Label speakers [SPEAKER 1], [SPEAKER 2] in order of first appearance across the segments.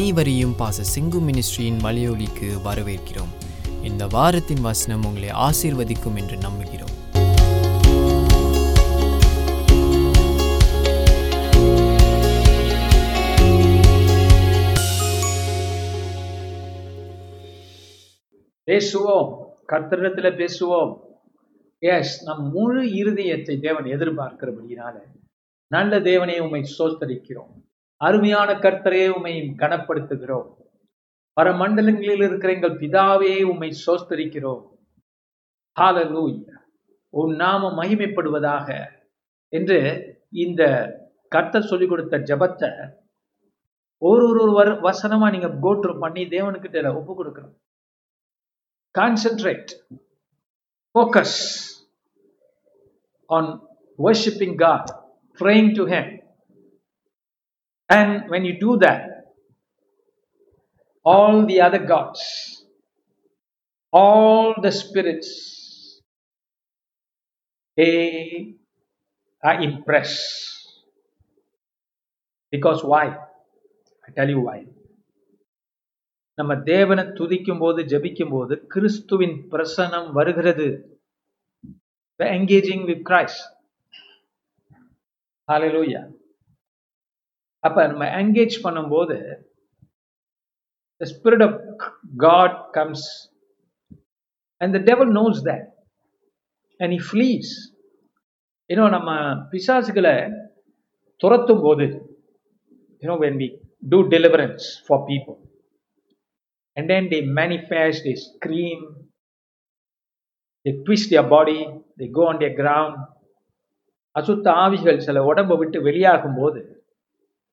[SPEAKER 1] அனைவரையும் பாச சிங்கு மினிஸ்ட்ரியின் மலையொலிக்கு வரவேற்கிறோம். இந்த வாரத்தின் வசனம் உங்களை ஆசீர்வதிக்கும் என்று நம்புகிறோம்.
[SPEAKER 2] பேசுவோம். கர்த்தரிடத்தில் பேசுவோம். எஸ் நம் முழு இருதயத்தை தேவன் எதிர்பார்க்கிறபடியினால நல்ல தேவனை உம்மை சோத்தரிக்கிறோம். அருமையான கர்த்தரே உம்மை கனப்படுத்துகிறோம். பரமண்டலங்களில் இருக்கிற எங்கள் பிதாவே உம்மை சோஸ்தரிக்கிறோம். ஹalleluya உன் நாம மகிமைப்படுவதாக என்று இந்த கர்த்தர் சொல்லிக் கொடுத்த ஜெபத்தை ஒரு ஒரு ஒரு வசனமா நீங்க கோட்ரு பண்ணி தேவனுக்கிட்ட ஒப்பு கொடுக்கணும். Concentrate focus on worshipping God praying to him. and when you do that all the other gods all the spirits they are impressed because why i tell you why நம்ம தேவனை துதிக்கும் போது ஜெபிக்கும் போது கிறிஸ்துவின் பிரசனம் வருகிறது என்கேஜிங் வித் கிரைஸ்ட் ஹalleluya அப்போ நம்ம என்கேஜ் பண்ணும்போது the spirit of God comes and the devil knows that and he flees இன்னும் நம்ம பிசாசுகளை துரத்தும் போது you know when we do deliverance for people and then they manifest they scream they twist their body they go on their ground அசுத்த ஆவிகள் சில உடம்பை விட்டு வெளியாகும் போது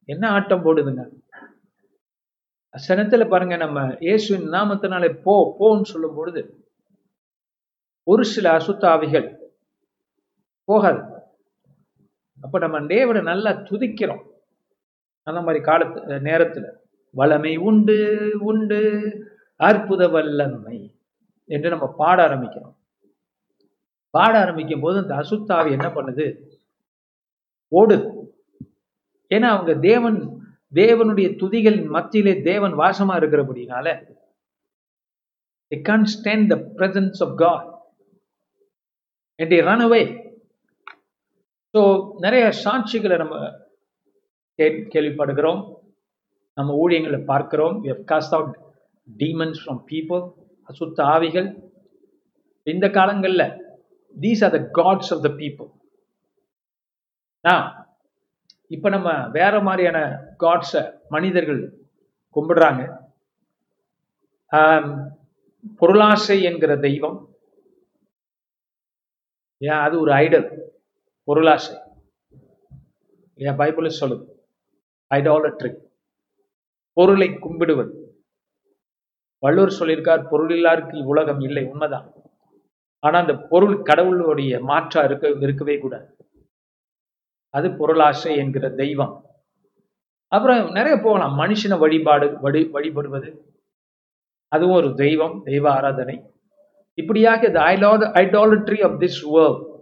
[SPEAKER 2] என்ன ஆட்டம் போடுதுங்க? சனத்துல பாருங்க நம்ம இயேசுவின் நாமத்தினாலே போ போன்னு சொல்லும் பொழுது ஒரு சில அசுத்த ஆவிகள் போகாது. அப்ப நம்ம தேவனை நல்லா துதிக்கிறோம். அந்த மாதிரி காலத்து நேரத்துல வளமை உண்டு உண்டு அற்புத வல்லமை என்று நம்ம பாட ஆரம்பிக்கிறோம். பாட ஆரம்பிக்கும் போது அந்த அசுத்தாவி என்ன பண்ணுது? ஓடுது. ஏன்னா அவங்க தேவன் தேவனுடைய துதிகளின் மத்தியிலே தேவன் வாசமா இருக்கிறபடினால they can't stand the presence of God and they run away so நிறைய சாட்சிகளை நம்ம கே- கேள்விப்படுகிறோம் நம்ம ஊழியங்களை பார்க்கிறோம் we have cast out demons from people அசுத்த ஆவிகள் இந்த காலங்கள்ல these are the gods of the people now இப்ப நம்ம வேற மாதிரியான காட்ஸ மனிதர்கள் கும்பிடுறாங்க. பொருளாசை என்கிற தெய்வம். ஏன் அது ஒரு ஐடல் பொருளாசை. ஏன் பைபிள் சொல்லுது ஐடாலட்ரி பொருளை கும்பிடுவது. வள்ளுவர் சொல்லியிருக்கார் பொருள் இல்லாருக்கு உலகம் இல்லை உண்மைதான். ஆனா அந்த பொருள் கடவுளுடைய மாற்றா இருக்க இருக்கவே கூடாது. அது பொருளாசை என்கிற தெய்வம். அப்புறம் நிறைய போகலாம். மனுஷனை வழிபாடு வழி வழிபடுவது. அதுவும் ஒரு தெய்வம் தெய்வ ஆராதனை. இப்படியாக இந்த ஐடாலட்ரி ஆஃப் திஸ் வேர்ல்ட்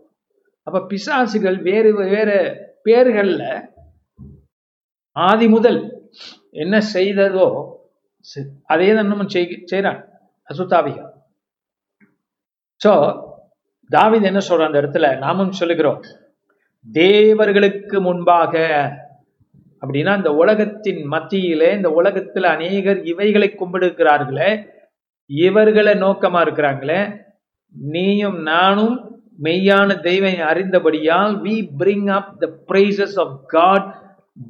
[SPEAKER 2] அப்ப பிசாசுகள் வேறு வேறு பேர்கள்ல ஆதி முதல் என்ன செய்ததோ செ- அதே தான் நம்ம செய்கிறான் அசுத்தாவிகள். சோ தாவித் என்ன சொல்றான் அந்த இடத்துல? நாமும் சொல்லுகிறோம். தேவர்களுக்கு முன்பாக. அப்படின்னா இந்த உலகத்தின் மத்தியிலே இந்த உலகத்துல அநேகர் இவைகளை கும்பிடுகிறார்களே இவர்களை நோக்கமா இருக்கிறாங்களே நீயும் நானும் மெய்யான தெய்வம் அறிந்தபடியால் we bring up the praises of God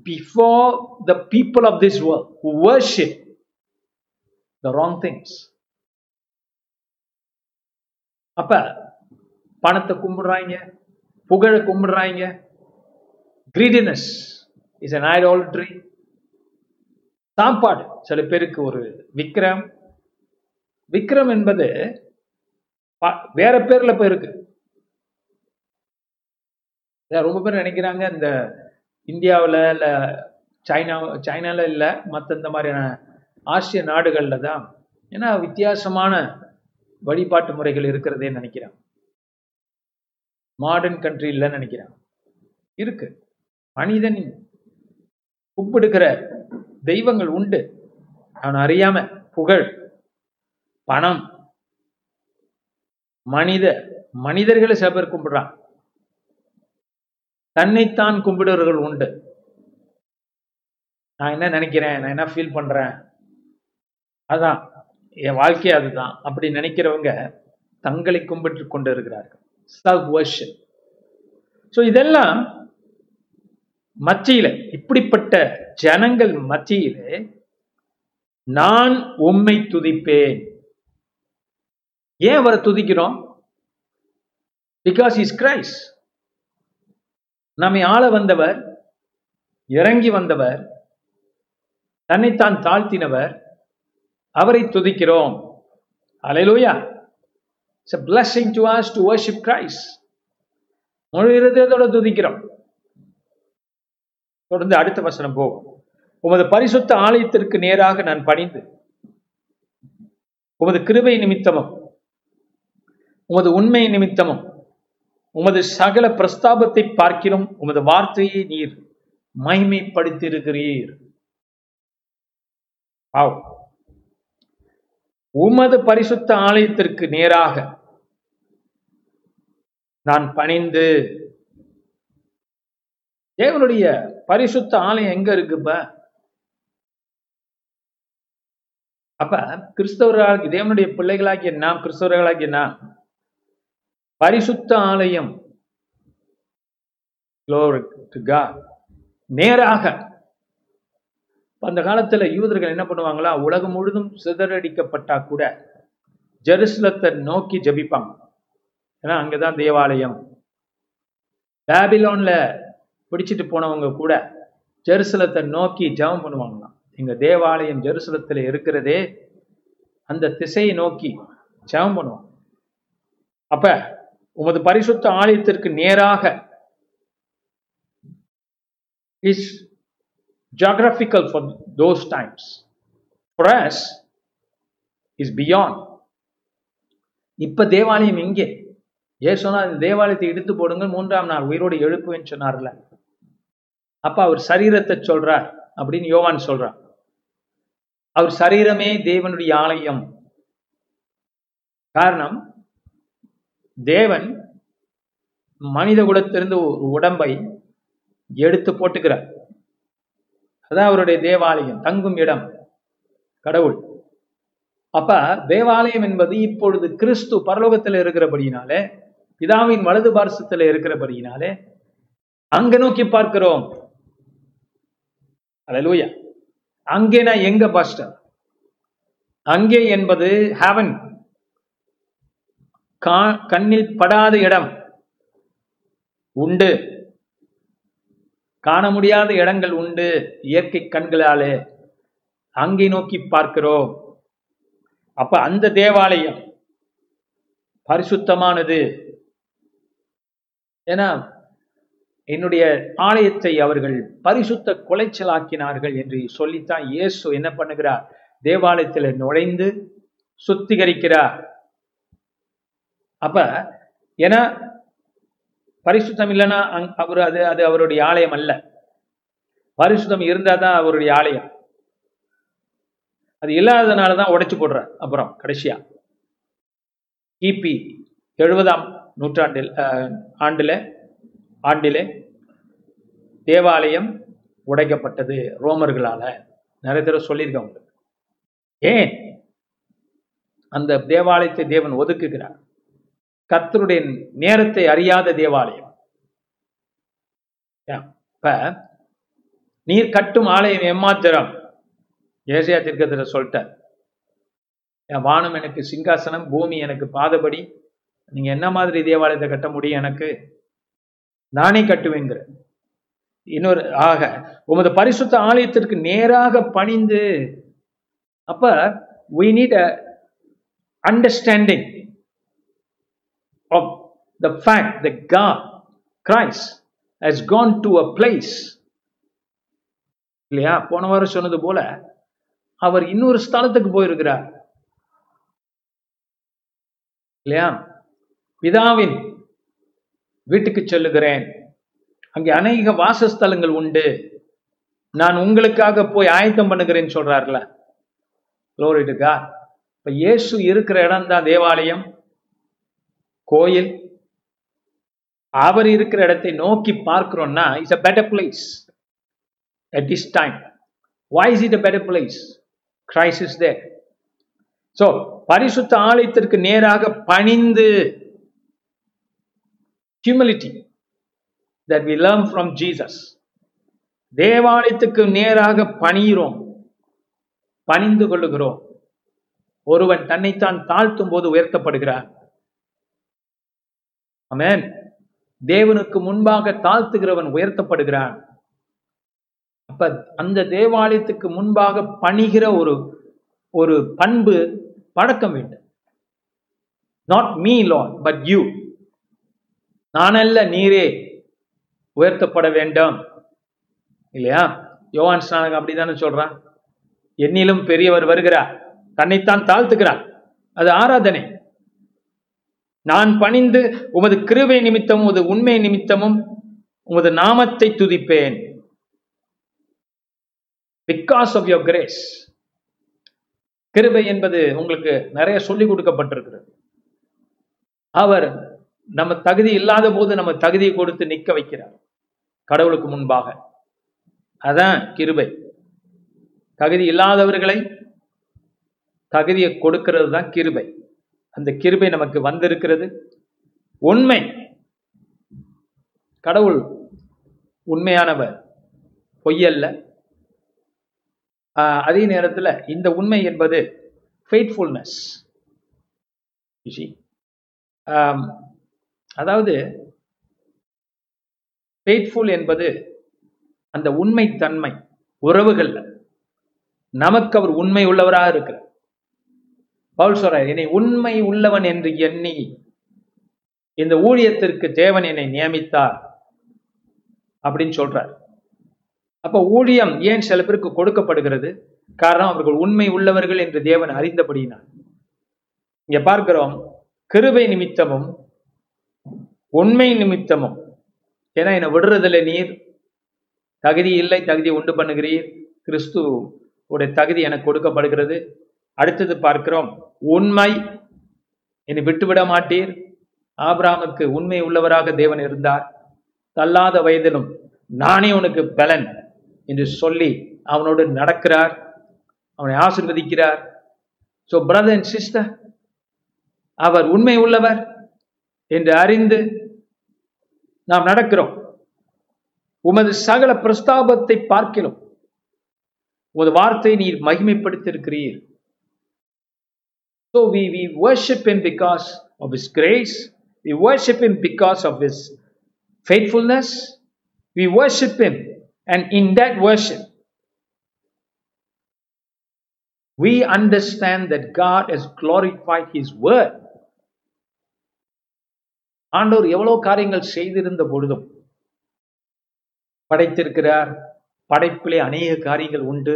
[SPEAKER 2] before the people of this world the wrong things அப்ப பணத்தை கும்பிடுறாங்க புகழ கும்பிடுறாங்க. Greediness is an idolatry. சாப்பாடு. சில பேருக்கு ஒரு விக்ரம். விக்ரம் என்பது வேற பேர்ல போய் இருக்கு ரொம்ப பேர் நினைக்கிறாங்க. இந்த இந்தியாவில் இல்ல சைனா சைனாவில் இல்லை மற்ற இந்த மாதிரியான ஆசிய நாடுகளில் தான். ஏன்னா வித்தியாசமான வழிபாட்டு முறைகள் இருக்கிறதே நினைக்கிறாங்க. மாடர்ன் கண்ட்ரி இல்லைன்னு நினைக்கிறேன். இருக்கு. மனிதன் கூப்பிடுக்கிற தெய்வங்கள் உண்டு. அவன் அறியாம புகழ் பணம் மனித மனிதர்களை சில பேர் கும்பிடுறான். தன்னைத்தான் கும்பிடுறவர்கள் உண்டு. நான் என்ன நினைக்கிறேன்? நான் என்ன ஃபீல் பண்றேன்? அதான். என் வாழ்க்கை அதுதான். அப்படி நினைக்கிறவங்க தங்களை கும்பிட்டு கொண்டு இருக்கிறார்கள். செல்ஃப் வர்ஷிப் ஸோ இதெல்லாம் மத்தியில இப்படிப்பட்ட ஜனங்கள் மத்தியிலே நான் உம்மை துதிப்பேன். ஏன் அவரை துதிக்கிறோம்? பிகாஸ் இஸ் கிரைஸ் நம்மை ஆள வந்தவர் இறங்கி வந்தவர் தன்னைத்தான் தாழ்த்தினவர் அவரை துதிக்கிறோம். அலையிலோயா it's a blessing to us to worship Christ முழு இருதயத்தோட துதிக்கிறோம். தொடர்ந்து அடுத்த வசனம் போகும் உமது பரிசுத்த ஆலயத்திற்கு நேராக நான் பணிந்து உமது கிருபை நிமித்தமும் உமது உண்மை நிமித்தமும் உமது சகல பிரஸ்தாபத்தை பார்க்கிறோம் உமது வார்த்தையை நீர் மைமைப்படுத்தியிருக்கிறீர் ஆவ் உமது பரிசுத்த ஆலயத்திற்கு நேராக நான் பணிந்து. தேவனுடைய பரிசுத்த ஆலயம் எங்க இருக்குப்ப அப்ப கிறிஸ்தவர்களாகி தேவனுடைய பிள்ளைகளாகிய நாம் கிறிஸ்தவர்களாகிய நாம் பரிசுத்த ஆலயம். நேராக. அந்த காலத்துல யூதர்கள் என்ன பண்ணுவாங்களா? உலகம் முழுதும் சிதறடிக்கப்பட்டா கூட ஜெருசலத்தை நோக்கி ஜபிப்பாங்க. ஏன்னா அங்கதான் தேவாலயம் பேபிலோன்ல பிடிச்சிட்டு போனவங்க கூட ஜெருசலத்தை நோக்கி ஜெபம் பண்ணுவாங்களாம் எங்க தேவாலயம் ஜெருசலத்துல இருக்கிறதே அந்த திசையை நோக்கி ஜெபம் பண்ணுவாங்க அப்ப உமது பரிசுத்த ஆலயத்திற்கு நேராக is geographical for those times. For us, is beyond. இப்ப தேவாலயம் எங்கே ஏசோனா இந்த தேவாலயத்தை இடித்து போடுங்க மூன்றாம் நாள் உயிரோடு எழுப்புவேன்னு சொன்னார்ல. அப்ப அவர் சரீரத்தை சொல்றார் அப்படின்னு யோவான் சொல்றார் அவர் சரீரமே தேவனுடைய ஆலயம். காரணம் தேவன் மனித குலத்திலிருந்து ஒரு உடம்பை எடுத்து போட்டுக்கிறார். அதான் அவருடைய தேவாலயம் தங்கும் இடம் கடவுள். அப்ப தேவாலயம் என்பது இப்பொழுது கிறிஸ்து பரலோகத்தில் இருக்கிறபடினாலே பிதாவின் வலது பார்சத்தில் இருக்கிறபடியினாலே அங்க நோக்கி பார்க்கிறோம். அலலூயா அங்கேனா எங்க பாஸ்டர் அங்கே என்பது ஹேவன் கண்ணில் படாத இடம் உண்டு. காண முடியாத இடங்கள் உண்டு. இயற்கை கண்களாலே அங்கே நோக்கி பார்க்கிறோம். அப்ப அந்த தேவாலயம் பரிசுத்தமானது. ஏன்னா என்னுடைய ஆலயத்தை அவர்கள் பரிசுத்த குலைச்சலாக்கினார்கள் என்று சொல்லித்தான் இயேசு என்ன பண்ணுகிறார்? தேவாலயத்தில் நுழைந்து சுத்திகரிக்கிறார். அப்ப ஏன்னா பரிசுத்தம் இல்லைன்னா அவர் அது அது அவருடைய ஆலயம் அல்ல. பரிசுத்தம் இருந்தால் தான் அவருடைய ஆலயம். அது இல்லாததுனால தான் உடைச்சு போடுறார் அப்புறம் கடைசியா. கிபி எழுபதாம் நூற்றாண்டில் ஆண்டில் ஆண்டிலே தேவாலயம் உடைக்கப்பட்டது ரோமர்களால. நிறைய தடவை சொல்லியிருக்கேன் உங்களுக்கு. ஏன்? அந்த தேவாலயத்தை தேவன் ஒதுக்குகிறார். கர்த்தருடைய நேரத்தை அறியாத தேவாலயம். இப்ப நீர் கட்டும் ஆலயம் எம்மாத்திரம்? ஏசியா திருக்கத்தில் சொல்லிட்டார். வானம் எனக்கு சிங்காசனம் பூமி எனக்கு பாதபடி நீங்க என்ன மாதிரி தேவாலயத்தை கட்ட முடியும் எனக்கு? நானே கட்டுவேங்கிற. இன்னொரு ஆக உமது பரிசுத்த ஆலயத்திற்கு நேராக பணிந்து அப்ப we need a understanding of the fact the கா Christ, has gone to a place இல்லையா? போன வாரம் சொன்னது போல அவர் இன்னொரு ஸ்தலத்துக்கு போயிருக்கிறார். இல்லையா? பிதாவின் வீட்டுக்கு செல்லுகிறேன். அங்கே அநேக வாசஸ்தலங்கள் உண்டு. நான் உங்களுக்காக போய் ஆயத்தம் பண்ணுகிறேன்னு சொல்றாருல. லோரிடுக்கா இப்ப இயேசு இருக்கிற இடம் தான் தேவாலயம். கோயில். அவர் இருக்கிற இடத்தை நோக்கி பார்க்கிறோம்னா it's a better place at this time why is it a better place crisis there so பரிசுத்த ஆலயத்திற்கு நேராக பணிந்து humility that we learn from Jesus தேவாலயத்துக்கு நேராக பணிகிறோம் பணிந்து கொள்ளுகிறோம். ஒருவன் தன்னைத்தான் தாழ்த்தும் போது உயர்த்தப்படுகிறார். அமேன் தேவனுக்கு முன்பாக தாழ்த்துகிறவன் உயர்த்தப்படுகிறான். அப்ப அந்த தேவாலயத்துக்கு முன்பாக பணிகிற ஒரு ஒரு பண்பு பழக்கம் வேண்டும். Not me Lord but you நானல்ல நீரே உயர்த்தப்பட வேண்டும். இல்லையா? யோவான் ஸ்நானகம் அப்படிதானே சொல்றான். என்னிலும் பெரியவர் வருகிறார். தன்னைத்தான் தாழ்த்துக்கிறார் அது ஆராதனை. நான் பணிந்து உமது கிருவை நிமித்தமும் உமது உண்மை நிமித்தமும் உமது நாமத்தை துதிப்பேன். பிகாஸ் ஆஃப் யோர் கிரேஸ் கிருபை என்பது உங்களுக்கு நிறைய சொல்லிக் கொடுக்கப்பட்டிருக்கிறது. அவர் நம்ம தகுதி இல்லாத போது நம்ம தகுதியை கொடுத்து நிக்க வைக்கிறார். கடவுளுக்கு முன்பாக. அதான் கிருபை. தகுதி இல்லாதவர்களை தகுதியை கொடுக்கிறது தான் கிருபை. அந்த கிருபை நமக்கு வந்திருக்கிறது. உண்மை. கடவுள் உண்மையானவர். பொய்யல்ல. ஆஹ் அதே நேரத்துல இந்த உண்மை என்பது ஃபெய்ட்ஃபுல்னஸ் அதாவது ஃபெய்ட்ஃபுல் என்பது அந்த உண்மை தன்மை உறவுகள்ல. நமக்கு அவர் உண்மை உள்ளவராக இருக்கிறார். பவுல் சொல்றார் என்னை உண்மை உள்ளவன் என்று எண்ணி இந்த ஊழியத்திற்கு தேவன் என்னை நியமித்தார் அப்படின்னு சொல்றார். அப்ப ஊழியம் ஏன் சில பேருக்கு கொடுக்கப்படுகிறது? காரணம் அவர்கள் உண்மை உள்ளவர்கள் என்று தேவன் அறிந்தபடியினார் இங்க பார்க்கிறோம் கிருபை நிமித்தமும் உண்மை நிமித்தமும். ஏன்னா என்னை விடுறதில்லை நீர். தகுதி இல்லை தகுதி உண்டு பண்ணுகிறீர். கிறிஸ்து உடைய தகுதி எனக்கு கொடுக்கப்படுகிறது. அடுத்தது பார்க்கிறோம். உண்மை. என்னை விட்டுவிட மாட்டீர். ஆபிராமுக்கு உண்மை உள்ளவராக தேவன் இருந்தார். தள்ளாத வயதிலும் நானே உனக்கு பலன் என்று சொல்லி அவனோடு நடக்கிறார். அவனை ஆசிர்வதிக்கிறார். ஸோ பிரதர் அண்ட் சிஸ்டர் அவர் உண்மை உள்ளவர் என்று அறிந்து நாம் நடக்கிறோம் உமது சகல பிரஸ்தாபத்தை பார்க்கிறோம் உமது வார்த்தை நீர் மகிமைப்படுத்தியிருக்கிறீர் So we, we worship him because of his grace. We worship him because of his faithfulness. We worship him. And in that worship, we understand that God has glorified his word. ஆண்டவர் எவ்வளவு காரியங்கள் செய்திருந்த பொழுதும் படைத்திருக்கிறார். படைப்பிலே அநேக காரியங்கள் உண்டு.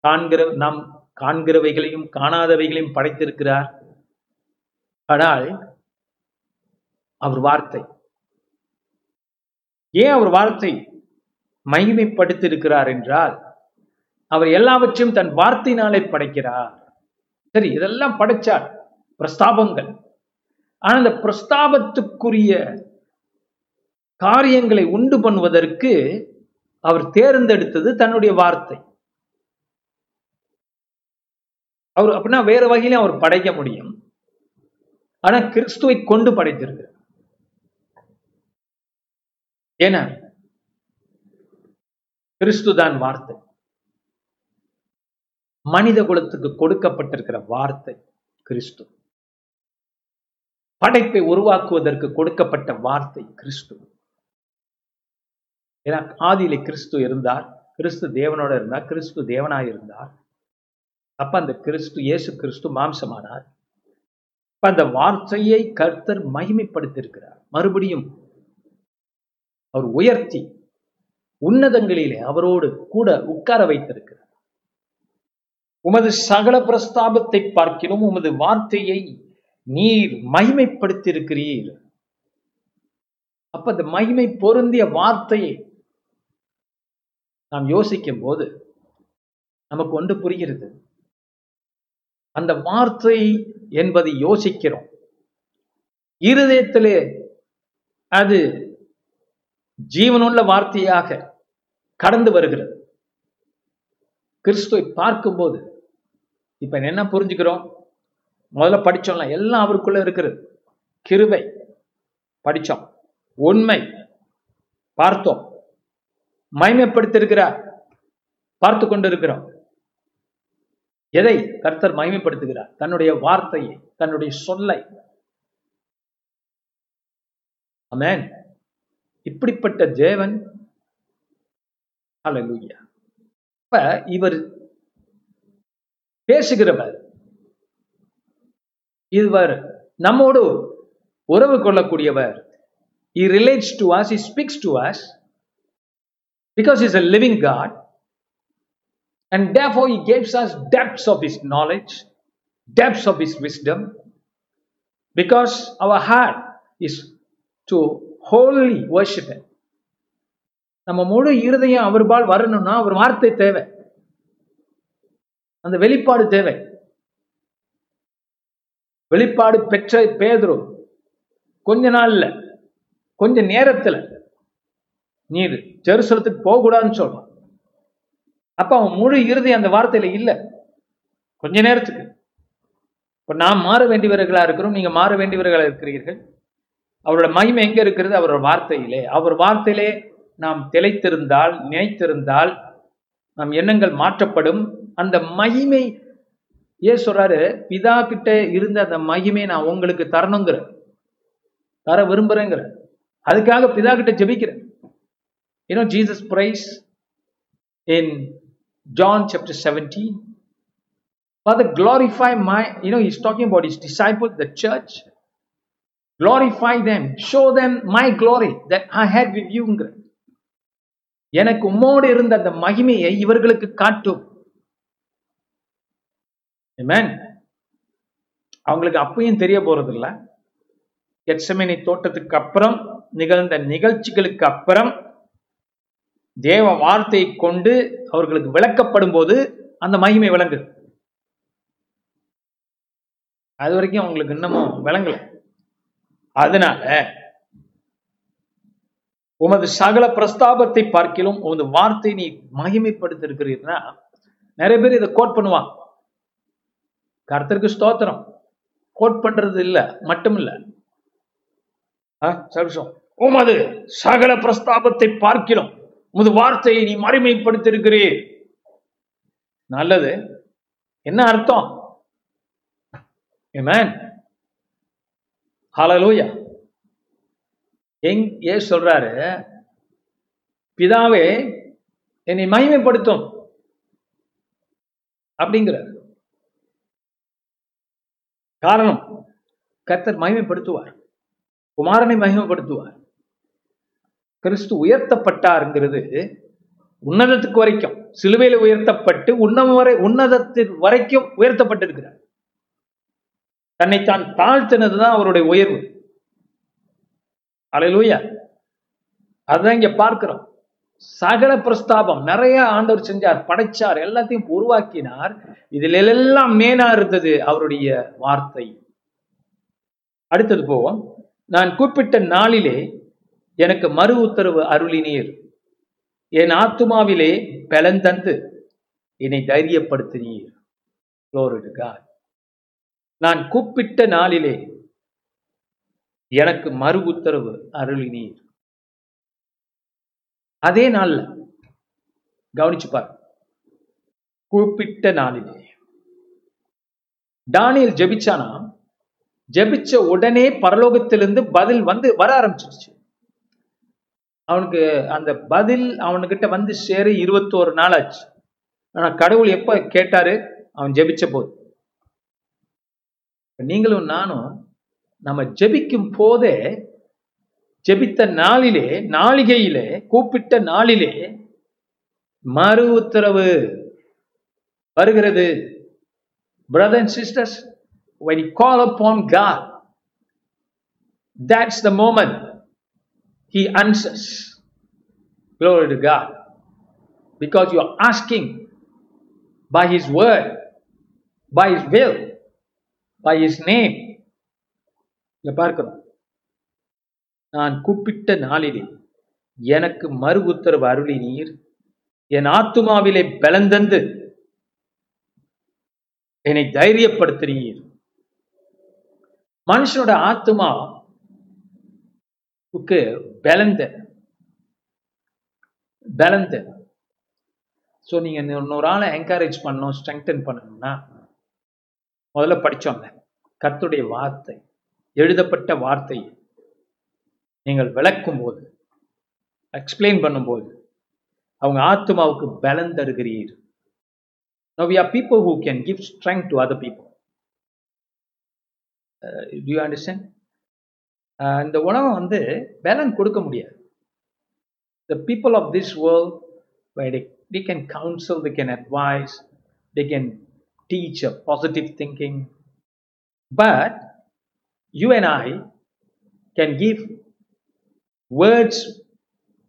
[SPEAKER 2] காண்கிற நாம் காண்கிறவைகளையும் காணாதவைகளையும் படைத்திருக்கிறார். ஆனால் அவர் வார்த்தை. ஏன் அவர் வார்த்தை மகிமைப்படுத்தியிருக்கிறார் என்றால் அவர் எல்லாவற்றையும் தன் வார்த்தையினாலே படைக்கிறார். சரி இதெல்லாம் படைச்சார். பிரஸ்தாபங்கள். ஆனா அந்த பிரஸ்தாபத்துக்குரிய காரியங்களை உண்டு பண்ணுவதற்கு அவர் தேர்ந்தெடுத்தது தன்னுடைய வார்த்தை. அவர் அப்படின்னா வேற வகையிலும் அவர் படைக்க முடியும். ஆனா கிறிஸ்துவை கொண்டு படைத்திருக்கு ஏன்னா கிறிஸ்து தான் வார்த்தை. மனித குலத்துக்கு கொடுக்கப்பட்டிருக்கிற வார்த்தை கிறிஸ்து. படைப்பை உருவாக்குவதற்கு கொடுக்கப்பட்ட வார்த்தை கிறிஸ்து. ஏன்னா ஆதியிலே கிறிஸ்து இருந்தார் கிறிஸ்து தேவனோட இருந்தார் கிறிஸ்து தேவனாய் இருந்தார். அப்ப அந்த கிறிஸ்து இயேசு கிறிஸ்து மாம்சமானார். இப்ப அந்த வார்த்தையை கர்த்தர் மகிமைப்படுத்தியிருக்கிறார். மறுபடியும் அவர் உயர்த்தி உன்னதங்களிலே அவரோடு கூட உட்கார வைத்திருக்கிறார். உமது சகல பிரஸ்தாபத்தை பார்க்கிறோம் உமது வார்த்தையை நீர் மகிமைப்படுத்தியிருக்கிறீர். அப்ப அந்த மகிமை பொருந்திய வார்த்தையை நாம் யோசிக்கும் போது நமக்கு ஒன்று புரிகிறது. அந்த வார்த்தை என்பதை யோசிக்கிறோம். இருதயத்திலே அது ஜீவனுள்ள வார்த்தையாக கடந்து வருகிறது. கிறிஸ்துவை பார்க்கும்போது இப்ப என்ன புரிஞ்சுக்கிறோம்? முதல்ல படித்தோம்ல எல்லாம் அவருக்குள்ள இருக்கிறது கிருபை படிச்சோம். உண்மை பார்த்தோம். மகிமைப்படுத்திருக்கிறார் பார்த்து கொண்டிருக்கிறோம். எதை கர்த்தர் மகிமைப்படுத்துகிறார்? தன்னுடைய வார்த்தையை தன்னுடைய சொல்லை. அமேன் இப்படிப்பட்ட தேவன் அல்லேலூயா இப்ப இவர் பேசுகிறவர் இவர் நம்மோடு உறவு கொள்ளக்கூடியவர் he relates to us he speaks to us because is a living God and therefore he gives us depths of his knowledge depths of his wisdom because our heart is to holy worship நம்ம முழு இருதயம் அவர்பால் வரணும்னா அவர் வார்த்தை தேவை அந்த வெளிப்பாடு தேவை வெளிப்பாடு பெற்ற பேதுரு கொஞ்ச நாள்ல கொஞ்ச நேரத்துல நீர் ஜெருசலத்துக்கு போக கூடாதுன்னு சொல்றான். அப்ப அவன் முழு இறுதி அந்த வார்த்தையில இல்ல. கொஞ்ச நேரத்துக்கு. இப்ப நாம் மாற வேண்டியவர்களா இருக்கிறோம். நீங்க மாற வேண்டியவர்களா இருக்கிறீர்கள். அவரோட மகிமை எங்க இருக்கிறது? அவரோட வார்த்தையிலே. அவர் வார்த்தையிலே நாம் திளைத்திருந்தால் நினைத்திருந்தால் நம் எண்ணங்கள் மாற்றப்படும். அந்த மகிமை ஏன் சொல்றாரு? பிதா கிட்ட இருந்த அந்த மகிமையை நான் உங்களுக்கு தரணுங்கிற. தர விரும்புறேங்கிற. அதுக்காக பிதா கிட்ட ஜெபிக்கிறேன். You know Jesus prays in John chapter seventeen Father, glorify my, you know, he's talking about his disciples, the church. Glorify them, show them my glory that I had with you. எனக்கு உம்மோடு இருந்த அந்த மகிமையை இவர்களுக்கு காட்டும். அவங்களுக்கு அப்பயும் தெரிய போறது இல்ல கெட்சமேனி தோட்டத்துக்கு அப்புறம் நிகழ்ந்த நிகழ்ச்சிகளுக்கு அப்புறம் தேவ வார்த்தை கொண்டு அவர்களுக்கு விளக்கப்படும் போது அந்த மகிமை விளங்குது அது வரைக்கும் அவங்களுக்கு இன்னமும் விளங்கல. அதனால உமது சகல பிரஸ்தாபத்தை பார்க்கிலும் உமது வார்த்தை நீ மகிமைப்படுத்திருக்கிறீர்னா நிறைய பேர் இதை கோட் பண்ணுவான் கர்த்தருக்கு ஸ்தோத்திரம். கோட் பண்றது இல்ல மட்டும் இல்ல சர்வசம் உமது சகல பிரஸ்தாபத்தை பார்க்கிறோம். உமது வார்த்தையை நீ மறுமைப்படுத்திருக்கிறீர் நல்லது. என்ன அர்த்தம்? ஹலலூயா எங் ஏ சொல்றாரு? பிதாவே என்னை மகிமைப்படுத்தும். அப்படிங்கிறார். காரணம் கர்த்தர் மகிமைப்படுத்துவார். குமாரனை மகிமைப்படுத்துவார். கிறிஸ்து உயர்த்தப்பட்டாருங்கிறது உன்னதத்துக்கு வரைக்கும் சிலுவையில் உயர்த்தப்பட்டு உன்னம வரை உன்னதத்தின் வரைக்கும் உயர்த்தப்பட்டிருக்கிறார். தன்னை தான் தாழ்த்தினதுதான் அவருடைய உயர்வு. அலையிலூயா. அதுதான் இங்க பார்க்கிறோம். சகல பிரஸ்தாபம். நிறைய ஆண்டவர் செஞ்சார் படைச்சார் எல்லாத்தையும் உருவாக்கினார். இதில் எல்லாம் மேனா இருந்தது அவருடைய வார்த்தை. அடுத்தது போவோம். நான் கூப்பிட்ட நாளிலே எனக்கு மறு உத்தரவு அருளினீர். என் ஆத்துமாவிலே பலந்தந்து என்னை தைரியப்படுத்தினீர். நான் கூப்பிட்ட நாளிலே எனக்கு மறு உத்தரவு அருளினீர். அதே நாள்ல கவனிச்சு பாரு நாளிலே. டானியல் ஜெபிச்சானா? ஜெபிச்ச உடனே பரலோகத்திலிருந்து பதில் வந்து வர ஆரம்பிச்சிருச்சு. அவனுக்கு அந்த பதில் அவனுக்கிட்ட வந்து சேர இருபத்தோரு நாள் ஆச்சு. ஆனா கடவுள் எப்ப கேட்டாரு? அவன் ஜெபிச்ச போது. நீங்களும் நானும் நம்ம ஜெபிக்கும் போதே ஜெபித்த நாளிலே நாளிகையிலே கூப்பிட்ட நாளிலே மறு உத்தரவு வருகிறது brother and sisters when you call upon God that's the moment he answers glory to God because you are asking by his word by his will by his name இங்க பார்க்கிறோம் நான் கூப்பிட்ட நாளிலே எனக்கு மறு உத்தரவு அருளினீர். என் ஆத்துமாவிலே பலந்தந்து என்னை தைரியப்படுத்தினீர். மனுஷனோட ஆத்மாவுக்கு பலந்த பலந்த ஸோ நீங்க இன்னொரு ஆளை என்கரேஜ் பண்ணணும் ஸ்ட்ரெங்தன் பண்ணணும்னா முதல்ல படிச்சோங்க கத்துடைய வார்த்தை எழுதப்பட்ட வார்த்தை நீங்கள் விளக்கும் போது எக்ஸ்பிளைன் பண்ணும்போது அவங்க ஆத்மாவுக்கு பலன் தருகிறீர் Now we are people who can give strength to other people. Uh, do you understand? Uh, இந்த உலகம் வந்து பலன் கொடுக்க முடியாது the people of this world where they, they can counsel they can advise they can teach a positive thinking but you and i can give words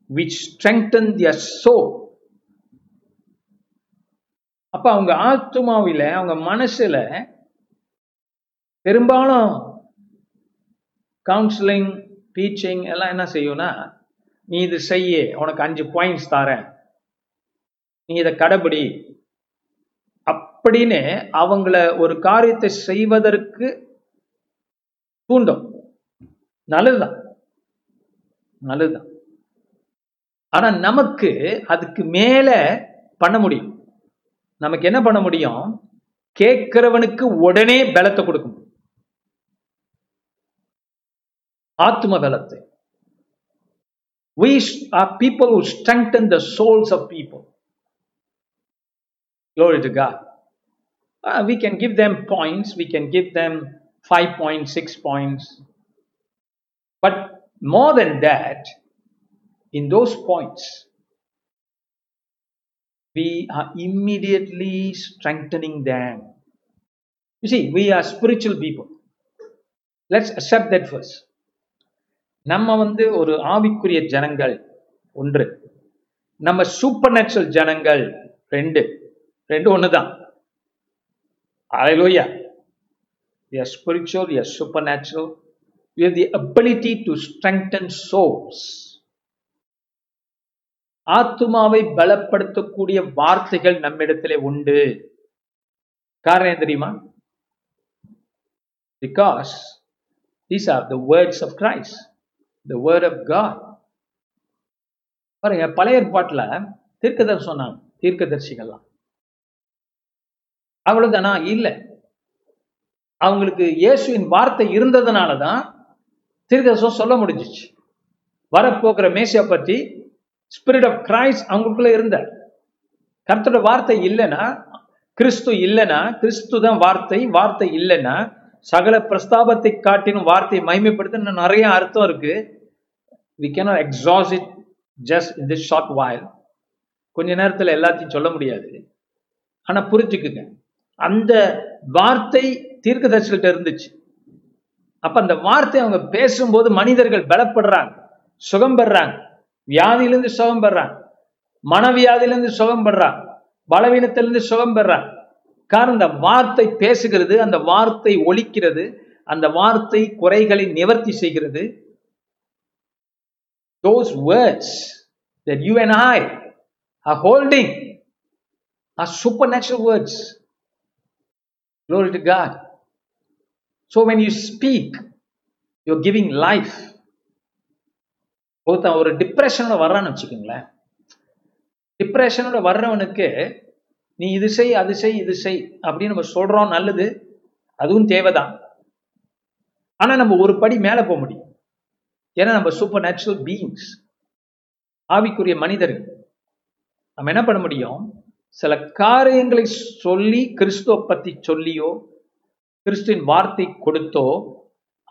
[SPEAKER 2] which strengthen their soul. அப்ப அவங்க ஆத்மாவில அவங்க மனசுல பெரும்பாலும் கவுன்சிலிங் டீச்சிங் எல்லாம் என்ன செய்யும்னா நீ இது செய்ய உனக்கு அஞ்சு பாயிண்ட்ஸ் தரேன் நீ இதை கடைபிடி. அப்படின்னு அவங்கள ஒரு காரியத்தை செய்வதற்கு தூண்டும். நல்லதுதான். நல்லதுதான் ஆனா நமக்கு அதுக்கு மேல பண்ண முடியும் நமக்கு என்ன பண்ண முடியும் கேட்கிறவனுக்கு உடனே பலத்தை கொடுக்க முடியும் ஆத்ம பலத்தை we are people who strengthen the souls of people glory to god Uh, we can give them points we can give them five points six points but more than that in those points we are immediately strengthening them you see we are spiritual people let's accept that first நம்ம வந்து ஒரு ஆவிக்குரிய ஜனங்கள் ஒன்று நம்ம super natural ஜனங்கள் ரெண்டு ரெண்டு ஒண்ணுதான் Hallelujah. We are spiritual, we are supernatural. We have the ability to strengthen souls. ஆத்துமாவை பலப்படுத்தக்கூடிய வார்த்தைகள் நம்மிடத்திலே உண்டு. காரணம் என்ன தெரியுமா? Because these are the words of Christ the word of God பாருங்க பழைய ஏற்பாட்டுல தீர்க்கதர் சொன்னாங்க தீர்க்கதர்சிகள்லாம். அவ்வளவுதானா? இல்லை. அவங்களுக்கு இயேசுவின் வார்த்தை இருந்ததுனால தான் தீர்க்கதரிசனம் சொல்ல முடிஞ்சிச்சு. வரப்போகிற மேசியா பற்றி ஸ்பிரிட் ஆஃப் கிரைஸ்ட் அவங்களுக்குள்ள இருந்தார். கர்த்தரோட வார்த்தை இல்லைன்னா கிறிஸ்து இல்லைன்னா கிறிஸ்து தான் வார்த்தை வார்த்தை இல்லைன்னா சகல பிரஸ்தாபத்தை காட்டினும் வார்த்தையை மகிமைப்படுத்த இன்னும் நிறைய அர்த்தம் இருக்கு. We cannot exhaust it just in this short while கொஞ்ச நேரத்தில் எல்லாத்தையும் சொல்ல முடியாது. ஆனால் புரிஞ்சுக்குங்க. அந்த வார்த்தை தீர்க்கதரிசிகிட்ட இருந்துச்சு. அப்ப அந்த வார்த்தை அவங்க பேசும்போது மனிதர்கள் பலப்படுறாங்க சுகம் பெறாங்க வியாதியிலிருந்து சுகம் பெறாங்க மனவியாதியிலிருந்து சுகம் பெறாங்க பலவீனத்திலிருந்து சுகம் பெறாங்க காரணம் அந்த வார்த்தை பேசுகிறது அந்த வார்த்தை ஒழிக்கிறது அந்த வார்த்தை குறைகளை நிவர்த்தி செய்கிறது those words that you and I are holding are supernatural words. Glory to God. So when you speak, you're giving life. ஒருத்தன் ஒரு டிப்ரெஷனோட வர்றான்னு வச்சுக்கோங்களேன். டிப்ரெஷனோட வர்றவனுக்கு நீ இது செய் அது செய் இது செய் அப்படின்னு நம்ம சொல்றோம் நல்லது அதுவும் தேவைதான். ஆனா நம்ம ஒரு படி மேல போக முடியும். ஏன்னா நம்ம சூப்பர் நேச்சுரல் பீயிங்ஸ் ஆவிக்குரிய மனிதர்கள். நம்ம என்ன பண்ண முடியும்? சில காரியங்களை சொல்லி கிறிஸ்துவ பத்தி சொல்லியோ கிறிஸ்துவின் வார்த்தை கொடுத்தோ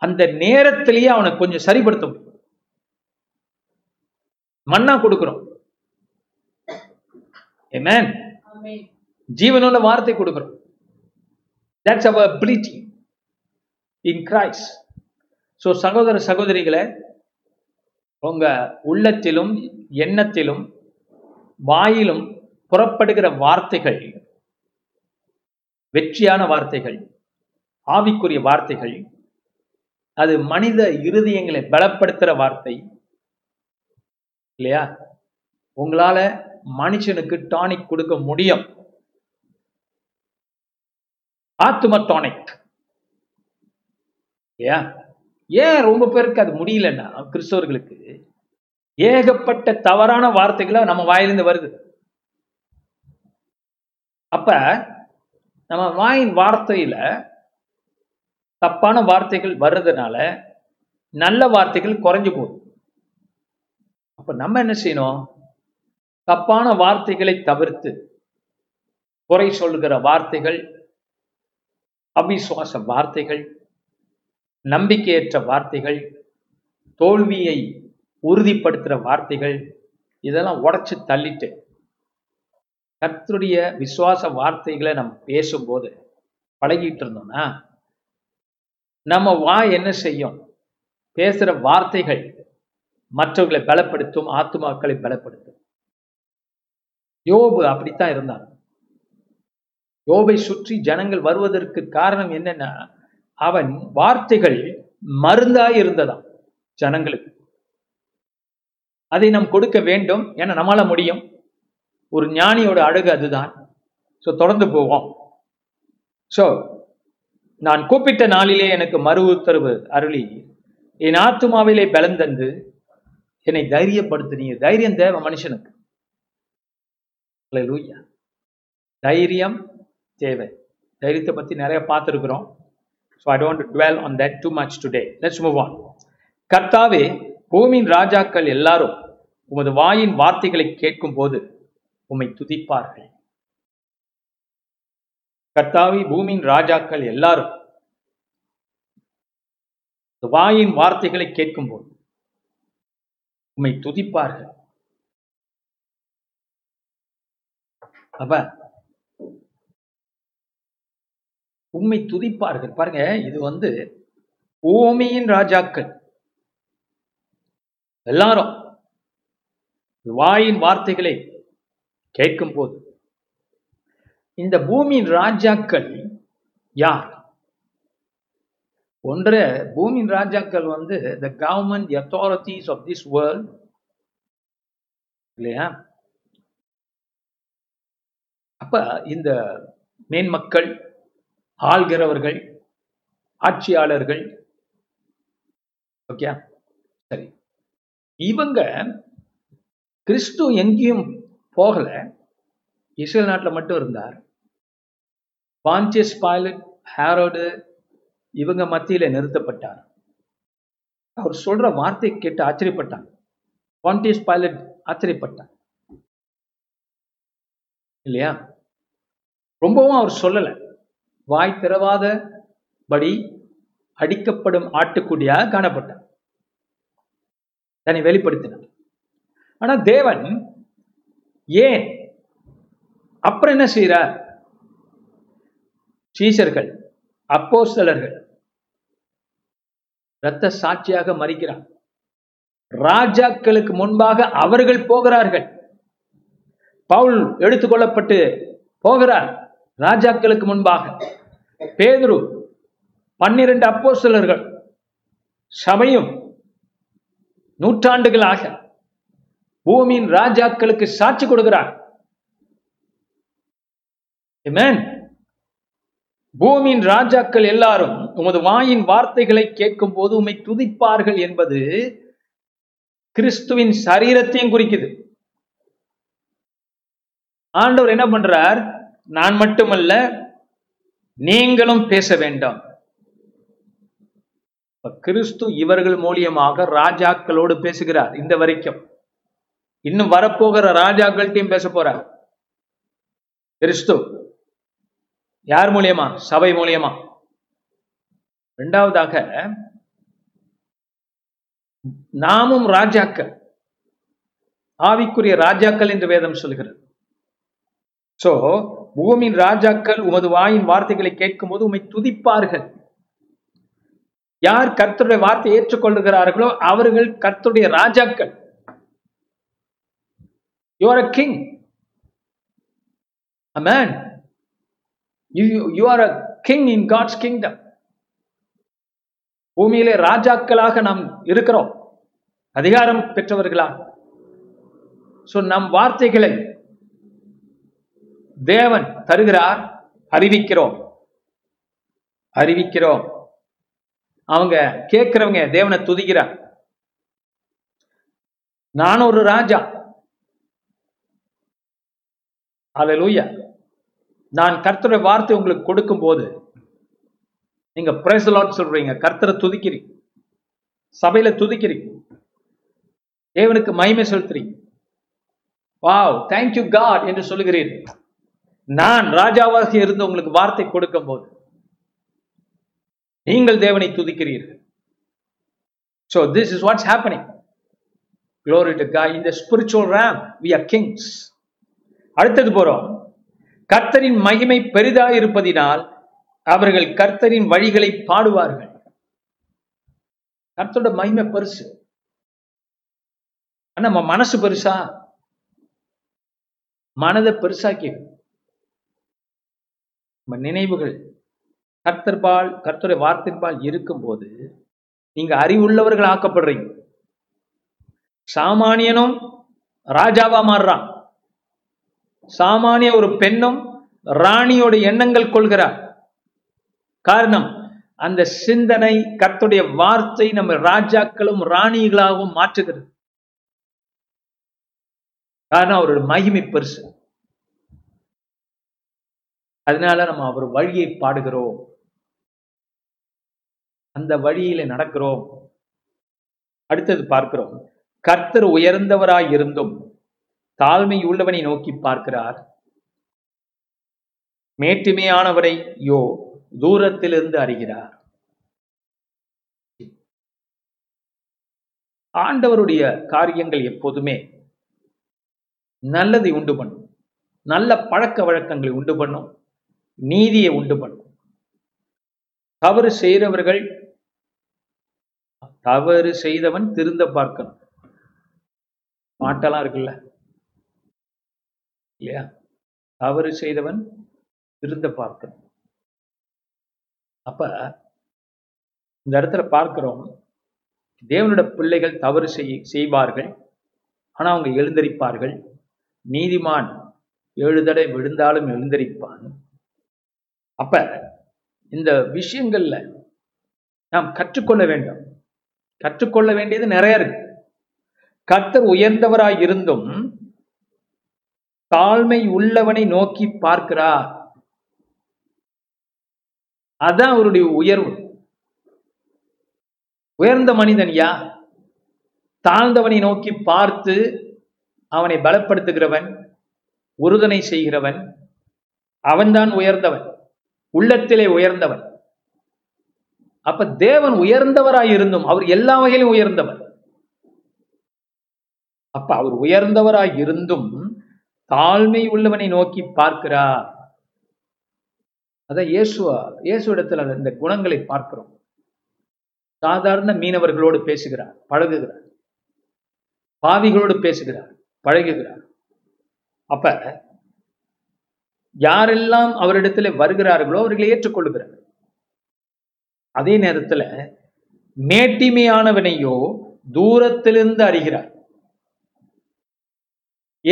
[SPEAKER 2] அந்த நேரத்திலேயே அவனை கொஞ்சம் சரிப்படுத்த முடியும் மண்ணா கொடுக்கிறோம். ஜீவனுள்ள வார்த்தை கொடுக்கிறோம். That's our ability in Christ so சகோதர சகோதரிகளை உங்க உள்ளத்திலும் எண்ணத்திலும் வாயிலும் புறப்படுகிற வார்த்தைகள் வெற்றியான வார்த்தைகள். ஆவிக்குரிய வார்த்தைகள் அது மனித இருதயங்களை பலப்படுத்துற வார்த்தை இல்லையா? உங்களால மனுஷனுக்கு டானிக் கொடுக்க முடியும். ஆத்தும டானிக் இல்லையா? ஏன் ரொம்ப பேருக்கு அது முடியலன்னா கிறிஸ்தவர்களுக்கு? ஏகப்பட்ட தவறான வார்த்தைகளை நம்ம வாயிலிருந்து வருது. அப்ப நம்ம வாயின் வார்த்தையில தப்பான வார்த்தைகள் வர்றதுனால நல்ல வார்த்தைகள் குறைஞ்சு போகுது. அப்ப நம்ம என்ன செய்யணும்? தப்பான வார்த்தைகளை தவிர்த்து குறை சொல்லுகிற வார்த்தைகள் அவிசுவாச வார்த்தைகள் நம்பிக்கையற்ற வார்த்தைகள் தோல்வியை உறுதிப்படுத்துகிற வார்த்தைகள் இதெல்லாம் உடைச்சு தள்ளிட்டு கர்த்தருடைய விசுவாச வார்த்தைகளை நம்ம பேசும்போது பழகிட்டு இருந்தோம்னா நம்ம வாய் என்ன செய்யும்? பேசுற வார்த்தைகள் மற்றவர்களை பலப்படுத்தும் ஆத்துமாக்களை பலப்படுத்தும். யோபு அப்படித்தான் இருந்தான். யோபை சுற்றி ஜனங்கள் வருவதற்கு காரணம் என்னன்னா அவன் வார்த்தைகள் மருந்தாய் இருந்ததாம் ஜனங்களுக்கு. அதை நாம் கொடுக்க வேண்டும் என நம்மால முடியும். ஒரு ஞானியோட அழகு அதுதான். ஸோ தொடர்ந்து போவோம். ஸோ நான் கூப்பிட்ட நாளிலே எனக்கு மறு உத்தரவு அருளி. என் ஆத்துமாவிலே பலந்தந்து என்னை தைரியப்படுத்தினீங்க தைரியம் தேவை மனுஷனுக்கு. தைரியம் தேவை. தைரியத்தை பத்தி நிறைய பார்த்துருக்குறோம். So I don't dwell on that too much today let's move on கர்த்தாவே பூமியின் ராஜாக்கள் எல்லாரும் உமது வாயின் வார்த்தைகளை கேட்கும் போது உம்மை துதிப்பார்கள். கர்த்தாவி பூமியின் ராஜாக்கள் எல்லாரும் வாயின் வார்த்தைகளை கேட்கும்போது உம்மை துதிப்பார்கள். அப்ப உண்மை துதிப்பார்கள். பாருங்க இது வந்து பூமியின் ராஜாக்கள் எல்லாரும் வாயின் வார்த்தைகளை கேட்கும் போது இந்த பூமியின் ராஜாக்கள் யார்? ஒன்று பூமியின் ராஜாக்கள் வந்து the government authorities of this world இல்லையா? அப்ப இந்த மேன்மக்கள் ஆள்கிறவர்கள் ஆட்சியாளர்கள் ஓகே சரி. இவங்க கிறிஸ்து எங்கேயும் போகல. இஸ்ரேல் நாட்டில் மட்டும் இருந்தார். பான்சியஸ் பைலட் ஹேரோடு இவங்க மத்தியில நிறுத்தப்பட்டார். அவர் சொல்ற வார்த்தை கேட்டு ஆச்சரியப்பட்டான் பான்டியஸ் பைலட் ஆச்சரியப்பட்டான் இல்லையா? ரொம்பவும் அவர் சொல்லலை. வாய் திறவாதபடி அடிக்கப்படும் ஆட்டுக்குடியாக காணப்பட்டார். தன்னை வெளிப்படுத்தினார். ஆனா தேவன் ஏன் அப்புறம் என்ன செய்யறார் சீசர்கள் அப்போஸ்தலர்கள் இரத்த சாட்சியாக மறிக்கிறார் ராஜாக்களுக்கு முன்பாக அவர்கள் போகிறார்கள். பவுல் எடுத்துக்கொள்ளப்பட்டு போகிறார் ராஜாக்களுக்கு முன்பாக. பேதுரு பன்னிரண்டு அப்போஸ்தலர்கள் சபையும் நூற்றாண்டுகளாக பூமியின் ராஜாக்களுக்கு சாட்சி கொடுக்கிறார். பூமியின் ராஜாக்கள் எல்லாரும் உமது வாயின் வார்த்தைகளை கேட்கும் போது உம்மை துதிப்பார்கள் என்பது கிறிஸ்துவின் சரீரத்தையும் குறிக்குது. ஆண்டவர் என்ன பண்றார்? நான் மட்டுமல்ல நீங்களும் பேச வேண்டாம். கிறிஸ்து இவர்கள் மூலியமாக ராஜாக்களோடு பேசுகிறார் இந்த வரைக்கும். இன்னும் வரப்போகிற ராஜாக்கள்கிட்டையும் பேச போறார். கிறிஸ்து யார் மூலியமா? சபை மூலியமா. இரண்டாவதாக நாமும் ராஜாக்கள். ஆவிக்குரிய ராஜாக்கள் என்று வேதம் சொல்கிறது. சோ பூமியின் ராஜாக்கள் உமது வாயின் வார்த்தைகளை கேட்கும் போது உண்மை துதிப்பார்கள். யார் கர்த்தருடைய வார்த்தை ஏற்றுக்கொள்ளுகிறார்களோ அவர்கள் கர்த்தருடைய ராஜாக்கள். You're a king a man you you are a king in God's kingdom பூமியிலே ராஜாக்களாக நாம் இருக்கிறோம். அதிகாரம் பெற்றவர்களா? சோ நம் வார்த்தைகளை தேவன் தருகிறார் அறிவிக்கிறோம். அறிவிக்கிறோம். அவங்க கேட்கிறவங்க தேவனை துதிக்கிறார். நான் ஒரு ராஜா. அல்லேலூயா நான் கர்த்தருடைய வார்த்தை உங்களுக்கு கொடுக்கும் போது நீங்க பிரேசலான்னு சொல்றீங்க. கர்த்தரை துதிக்கிறீங்க. சபையில துதிக்கிறீங்க. தேவனுக்கு மகிமை செலுத்துறீங்க. வாவ் தேங்க்யூ காட் என்று சொல்லுகிறீர்கள் நான் ராஜாவாக இருந்து உங்களுக்கு வார்த்தை கொடுக்கும் போது நீங்கள் தேவனை துதிக்கிறீர்கள். So this is what's happening Glory to God. இந்த spiritual realm we are kings அடுத்தது போறோம். கர்த்தரின் மகிமை பெரிதாயிருப்பதினால் அவர்கள் கர்த்தரின் வழிகளை பாடுவார்கள். கர்த்தரோட மகிமை பெருசு. ஆனா நம்ம மனசு பெருசா? மனதை பெருசாக்கி நம்ம நினைவுகள் கர்த்தர்பால் கர்த்தருடைய வார்த்தைப்பால் இருக்கும்போது நீங்க அறிவுள்ளவர்கள் ஆக்கப்படுறீங்க சாமானியனும் ராஜாவா மாறுறான். சாமானிய ஒரு பெண்ணும் ராணியோட எண்ணங்கள் கொள்கிறார். காரணம் அந்த சிந்தனை கத்துடைய வார்த்தை நம்ம ராஜாக்களும் ராணிகளாகவும் மாற்றுகிறது. காரணம் அவரோட மகிமை பெருசு. அதனால நம்ம அவர் வழியை பாடுகிறோம். அந்த வழியில நடக்கிறோம். அடுத்தது பார்க்கிறோம். கர்த்தர் உயர்ந்தவராய் இருந்தும் தாழ்மை உள்ளவனை நோக்கி பார்க்கிறார். மேட்டுமையானவரை யோ தூரத்திலிருந்து அறிகிறார். ஆண்டவருடைய காரியங்கள் எப்போதுமே நல்லதை உண்டு பண்ணும். நல்ல பழக்க வழக்கங்களை உண்டு பண்ணும். நீதியை உண்டு பண்ணும். தவறு செய்கிறவர்கள் தவறு செய்தவன் திருந்த பார்க்கணும். பாட்டெல்லாம் இருக்குல்ல? இல்லையா? தவறு செய்தவன் திருந்த பார்க்கணும். அப்ப இந்த இடத்துல பார்க்கிறோம் தேவனோட பிள்ளைகள் தவறு செய் செய்வார்கள் ஆனா அவங்க எழுந்தரிப்பார்கள். நீதிமான் ஏழு விழுந்தாலும் எழுந்தரிப்பான். அப்ப இந்த விஷயங்கள்ல நாம் கற்றுக்கொள்ள வேண்டும். கற்றுக்கொள்ள வேண்டியது நிறைய இருக்கு. கர்த்தர் உயர்ந்தவராய் இருந்தும் தாழ்மை உள்ளவனை நோக்கி பார்க்கிறார். அதான் அவருடைய உயர்வு. உயர்ந்த மனிதன் யா தாழ்ந்தவனை நோக்கி பார்த்து அவனை பலப்படுத்துகிறவன் உறுதுணை செய்கிறவன் அவன்தான் உயர்ந்தவன் உள்ளத்திலே உயர்ந்தவன். அப்ப தேவன் உயர்ந்தவராய் இருந்தும் அவர் எல்லா வகையிலும் உயர்ந்தவர். அப்ப அவர் உயர்ந்தவராய் இருந்தும் தாழ்மை உள்ளவனை நோக்கி பார்க்கிறார். அதான் இயேசுவா இயேசு இடத்துல இந்த குணங்களை பார்க்கிறோம். சாதாரண மீனவர்களோடு பேசுகிறார் பழகுகிறார். பாவிகளோடு பேசுகிறார் பழகுகிறார். அப்ப யாரெல்லாம் அவரிடத்துல வருகிறார்களோ அவர்களை ஏற்றுக்கொள்கிறார். அதே நேரத்துல மேட்டிமையானவனையோ தூரத்திலிருந்து அறிகிறார்.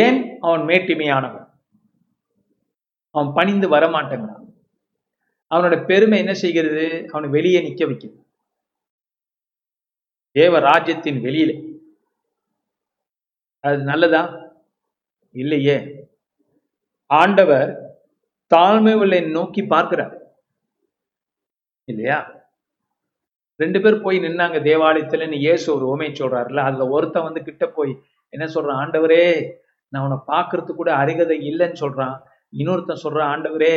[SPEAKER 2] ஏன் அவன் மேட்டிமையானவன்? அவன் பணிந்து வரமாட்டேங்கிறான் அவனோட பெருமை என்ன செய்கிறது? அவனை வெளியே நிக்க வைக்கிறது. தேவ ராஜ்யத்தின் வெளியில. அது நல்லதா? இல்லையே. ஆண்டவர் தாழ்மை உள்ள நோக்கி பார்க்கிறார். இல்லையா? ரெண்டு பேர் போய் நின்னாங்க தேவாலயத்துல. இயேசு ஒரு உமை சொல்றாருல அதுல ஒருத்தன் வந்து கிட்ட போய் என்ன சொல்றான்? ஆண்டவரே நான் உன்னை பார்க்கறதுக்கு கூட அருகதை இல்லைன்னு சொல்றான். இன்னொருத்தன் சொல்றான் ஆண்டவரே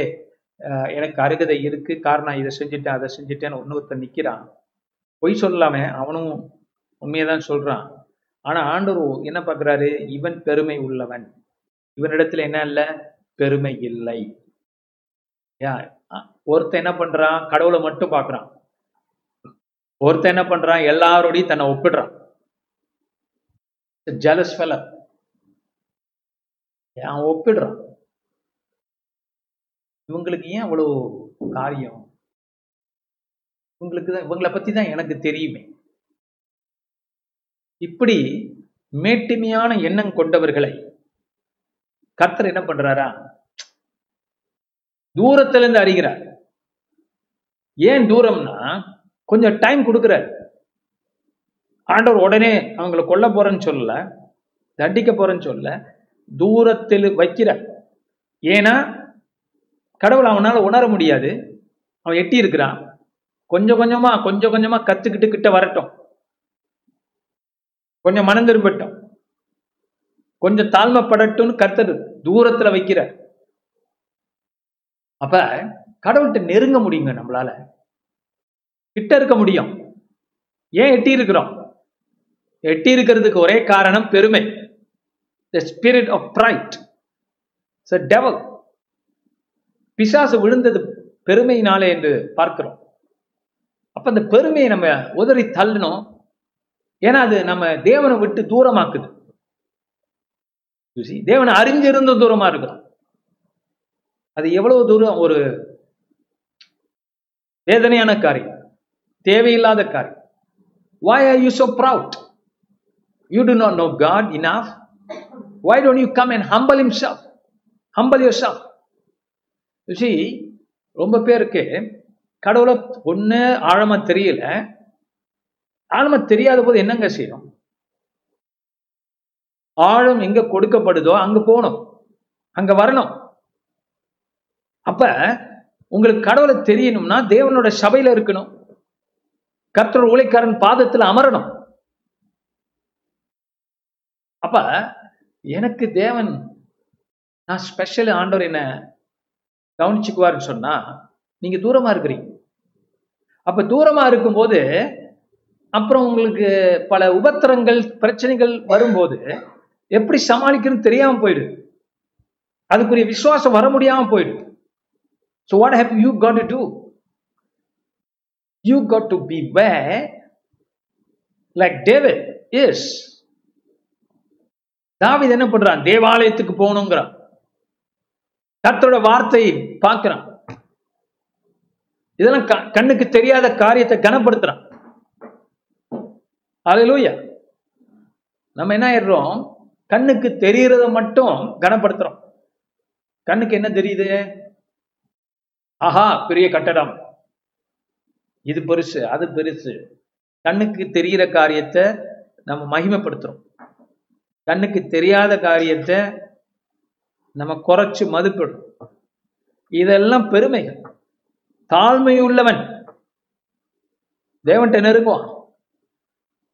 [SPEAKER 2] எனக்கு அருகதை இருக்கு. காரணம் இதை செஞ்சுட்டேன் அதை செஞ்சுட்டேன்னு இன்னொருத்தன் நிக்கிறான். பொய் சொல்லலாமே அவனும் உண்மையதான் சொல்றான். ஆனா ஆண்டவர் என்ன பார்க்குறாரு? இவன் பெருமை உள்ளவன். இவனிடத்துல என்ன இல்லை? பெருமை இல்லை. யா ஒருத்தன் என்ன பண்றான்? கடவுளை மட்டும் பார்க்குறான். ஒருத்தன் என்ன பண்றான்? எல்லாரோடையும் தன்னை ஒப்பிடுறான். ஜலஸ் ஃபெலர் அவன் ஒப்பிடுறான். இவங்களுக்கு ஏன் அவ்வளவு காரியம்? இவங்களுக்கு தான் இவங்களை பத்தி தான் எனக்கு தெரியுமே. இப்படி மேட்டிமையான எண்ணம் கொண்டவர்களை கர்த்தர் என்ன பண்றாரா? தூரத்துல இருந்து அறிகிறார். ஏன் தூரம்னா கொஞ்சம் டைம் கொடுக்குறார். ஆண்டவர் உடனே அவங்கள கொல்ல போறேன்னு சொல்லல தண்டிக்க போறேன்னு சொல்ல தூரத்தில் வைக்கிற. ஏன்னா கடவுள் அவனால உணர முடியாது. அவன் எட்டி இருக்கிறான் கொஞ்சம் கொஞ்சமா கொஞ்சம் கொஞ்சமா கத்துக்கிட்டு கிட்ட வரட்டும். கொஞ்சம் மனம் திரும்பட்டும். கொஞ்சம் தாழ்மைப்படட்டும்னு கர்த்தர் தூரத்துல வைக்கிற அப்ப கடவுள்கிட்ட நெருங்க முடியுங்க நம்மளால. கிட்ட இருக்க முடியும். ஏன் எட்டி இருக்கிறோம் எட்டி இருக்கிறதுக்கு ஒரே காரணம் பெருமை. The spirit of pride devil பிசாசு விழுந்தது பெருமையினாலே என்று பார்க்கிறோம். அப்ப அந்த பெருமையை நம்ம உதறி தள்ளணும். ஏன்னா அது நம்ம தேவனை விட்டு தூரமாக்குது. தேவனை அறிஞ்சிருந்து தூரமா இருக்கிறோம். அது எவ்வளவு தூரம் ஒரு வேதனையான காரியம். தேவையில்லாத காரியம். Why are you so proud you do not know God enough why don't you come and humble himself? Humble yourself. You see ரொம்ப பேருக்கு கடவுளை ஒன்று ஆழமா தெரியல. ஆழமா தெரியாத போது என்னங்க செய்யணும் ஆழம் எங்க கொடுக்கப்படுதோ அங்க போகணும். அங்க வரணும். அப்ப உங்களுக்கு கடவுளை தெரியணும்னா தேவனோட சபையில இருக்கணும். கர்த்தர் உழைக்காரன் பாதத்துல அமரணும். அப்ப எனக்கு தேவன் நான் ஸ்பெஷல் ஆண்டவர் என்ன கவனிச்சுக்குவாருன்னு சொன்னா நீங்க தூரமா இருக்கிறீங்க. அப்ப தூரமா இருக்கும்போது அப்புறம் உங்களுக்கு பல உபத்திரங்கள் பிரச்சனைகள் வரும்போது எப்படி சமாளிக்கணும்னு தெரியாம போயிடுது அதுக்குரிய விசுவாசம் வர முடியாம போயிடுது so what have you got to do you got to be way like David is தாவித என்ன பண்றான்? தேவாலயத்துக்கு போகணுங்கிறான். கர்த்தரோட வார்த்தையை பார்க்கிறான். இதெல்லாம் க- கண்ணுக்கு தெரியாத காரியத்தை கனப்படுத்துறான். அலையிலூயா நம்ம என்ன ஆயிடுறோம்? கண்ணுக்கு தெரியறத மட்டும் கனப்படுத்துறோம். கண்ணுக்கு என்ன தெரியுது? ஆஹா பெரிய கட்டடம். இது பெருசு அது பெருசு. கண்ணுக்கு தெரிகிற காரியத்தை நம்ம மகிமைப்படுத்துறோம். கண்ணுக்கு தெரியாத காரியத்தை நம்ம குறைச்சு மதிப்பிடும் இதெல்லாம் பெருமைகள். தாழ்மை உள்ளவன் தேவன்கிட்ட நெருங்குவான்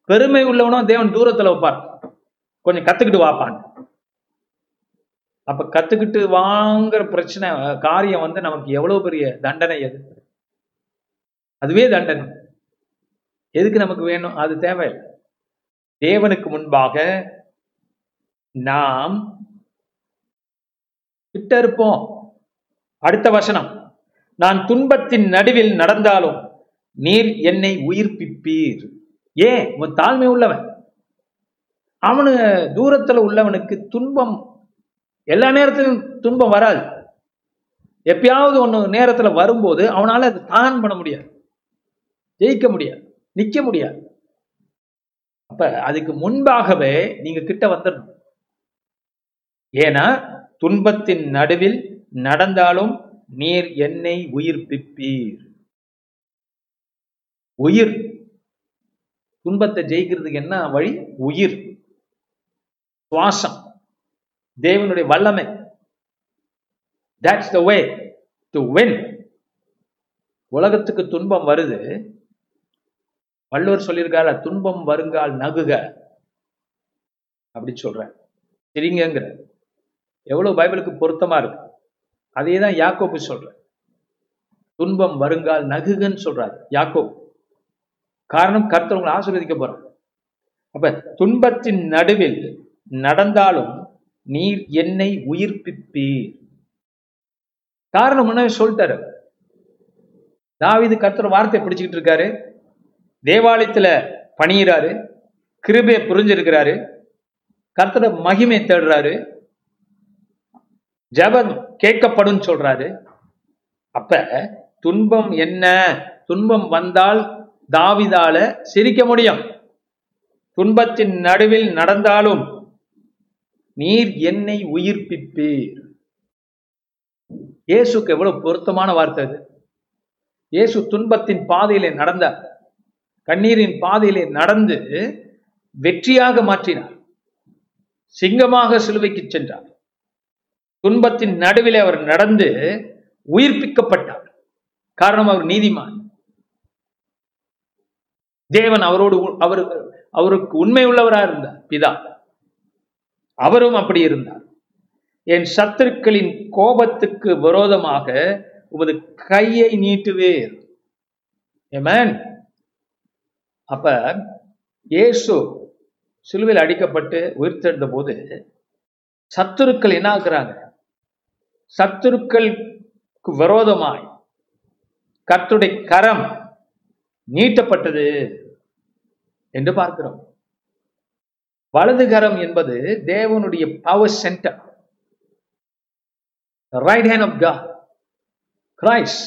[SPEAKER 2] பெருமை உள்ளவனும் தேவன் தூரத்துல வைப்பார். கொஞ்சம் கத்துக்கிட்டு வாப்பான் அப்ப கத்துக்கிட்டு வாங்குற பிரச்சனை காரியம் வந்து நமக்கு எவ்வளவு பெரிய தண்டனை எது? அதுவே தண்டனை. எதுக்கு நமக்கு வேணும்? அது தேவை தேவனுக்கு முன்பாக நாம் கிட்ட இருப்போம் அடுத்த வசனம். நான் துன்பத்தின் நடுவில் நடந்தாலும் நீர் என்னை உயிர்ப்பிப்பீர். ஏன் உன் தாழ்மை உள்ளவன். அவனு தூரத்துல உள்ளவனுக்கு துன்பம் எல்லா நேரத்திலும் துன்பம் வராது. எப்பயாவது ஒன்று நேரத்துல வரும்போது அவனால அது தான் பண்ண முடியாது. ஜெயிக்க முடியாது. நிற்க முடியாது. அப்ப அதுக்கு முன்பாகவே நீங்க கிட்ட வந்துடணும் ஏன்னா துன்பத்தின் நடுவில் நடந்தாலும் நீர் என்னை உயிர்ப்பிப்பீர். உயிர். துன்பத்தை ஜெயிக்கிறதுக்கு என்ன வழி? உயிர். சுவாசம். தேவனுடைய வல்லமை. That's the way to win உலகத்துக்கு துன்பம் வருது. வள்ளுவர் சொல்லியிருக்கார துன்பம் வருங்கால் நகுக. அப்படி சொல்றேன். சரிங்கிற எவ்வளவு பைபிளுக்கு பொருத்தமா இருக்கு? அதே தான் யாக்கோப்பு சொல்றேன் துன்பம் வருங்கால் நகுகன்னு சொல்றாரு யாக்கோப். காரணம் கர்த்தர் உங்களை ஆசீர்வதிக்க போறார். அப்ப துன்பத்தின் நடுவில் நடந்தாலும் நீர் என்னை உயிர்ப்பிப்பீர். காரணம் என்ன சொல்லிட்டாரு. தாவீது கர்த்தர் வார்த்தை பிடிச்சிக்கிட்டு இருக்காரு. தேவாலயத்துல பணியிறாரு. கிருபையை புரிஞ்சிருக்கிறாரு. கர்த்தர மகிமை தேடுறாரு. ஜெபம் கேட்கப்படும் சொல்றாரு. அப்ப துன்பம் என்ன? துன்பம் வந்தால் தாவிதால சிரிக்க முடியும். துன்பத்தின் நடுவில் நடந்தாலும் நீர் என்னை உயிர்ப்பிப்பீர். இயேசுக்கு எவ்வளவு பொருத்தமான வார்த்தை அது. இயேசு துன்பத்தின் பாதையிலே நடந்தார் கண்ணீரின் பாதையிலே நடந்து வெற்றியாக மாற்றினார். சிங்கமாக சிலுவைக்கு சென்றார். துன்பத்தின் நடுவிலே அவர் நடந்து உயிர்ப்பிக்கப்பட்டார். காரணம் அவர் நீதிமான். தேவன் அவரோடு அவர் அவருக்கு உண்மை உள்ளவராக இருந்தார் பிதா. அவரும் அப்படி இருந்தார். என் சத்துருக்களின் கோபத்துக்கு விரோதமாக உமது கையை நீட்டுவேர் ஏமேன் அப்ப இயேசு சிலுவையில் அடிக்கப்பட்டு உயிர்த்தெழுந்த போது சத்துருக்கள் என்ன ஆகுறாங்க சத்துருக்களுக்கு விரோதமாய் கர்த்துடைய கரம் நீட்டப்பட்டது என்று பார்க்கிறோம். வலது கரம் என்பது தேவனுடைய power centre right hand of God Christ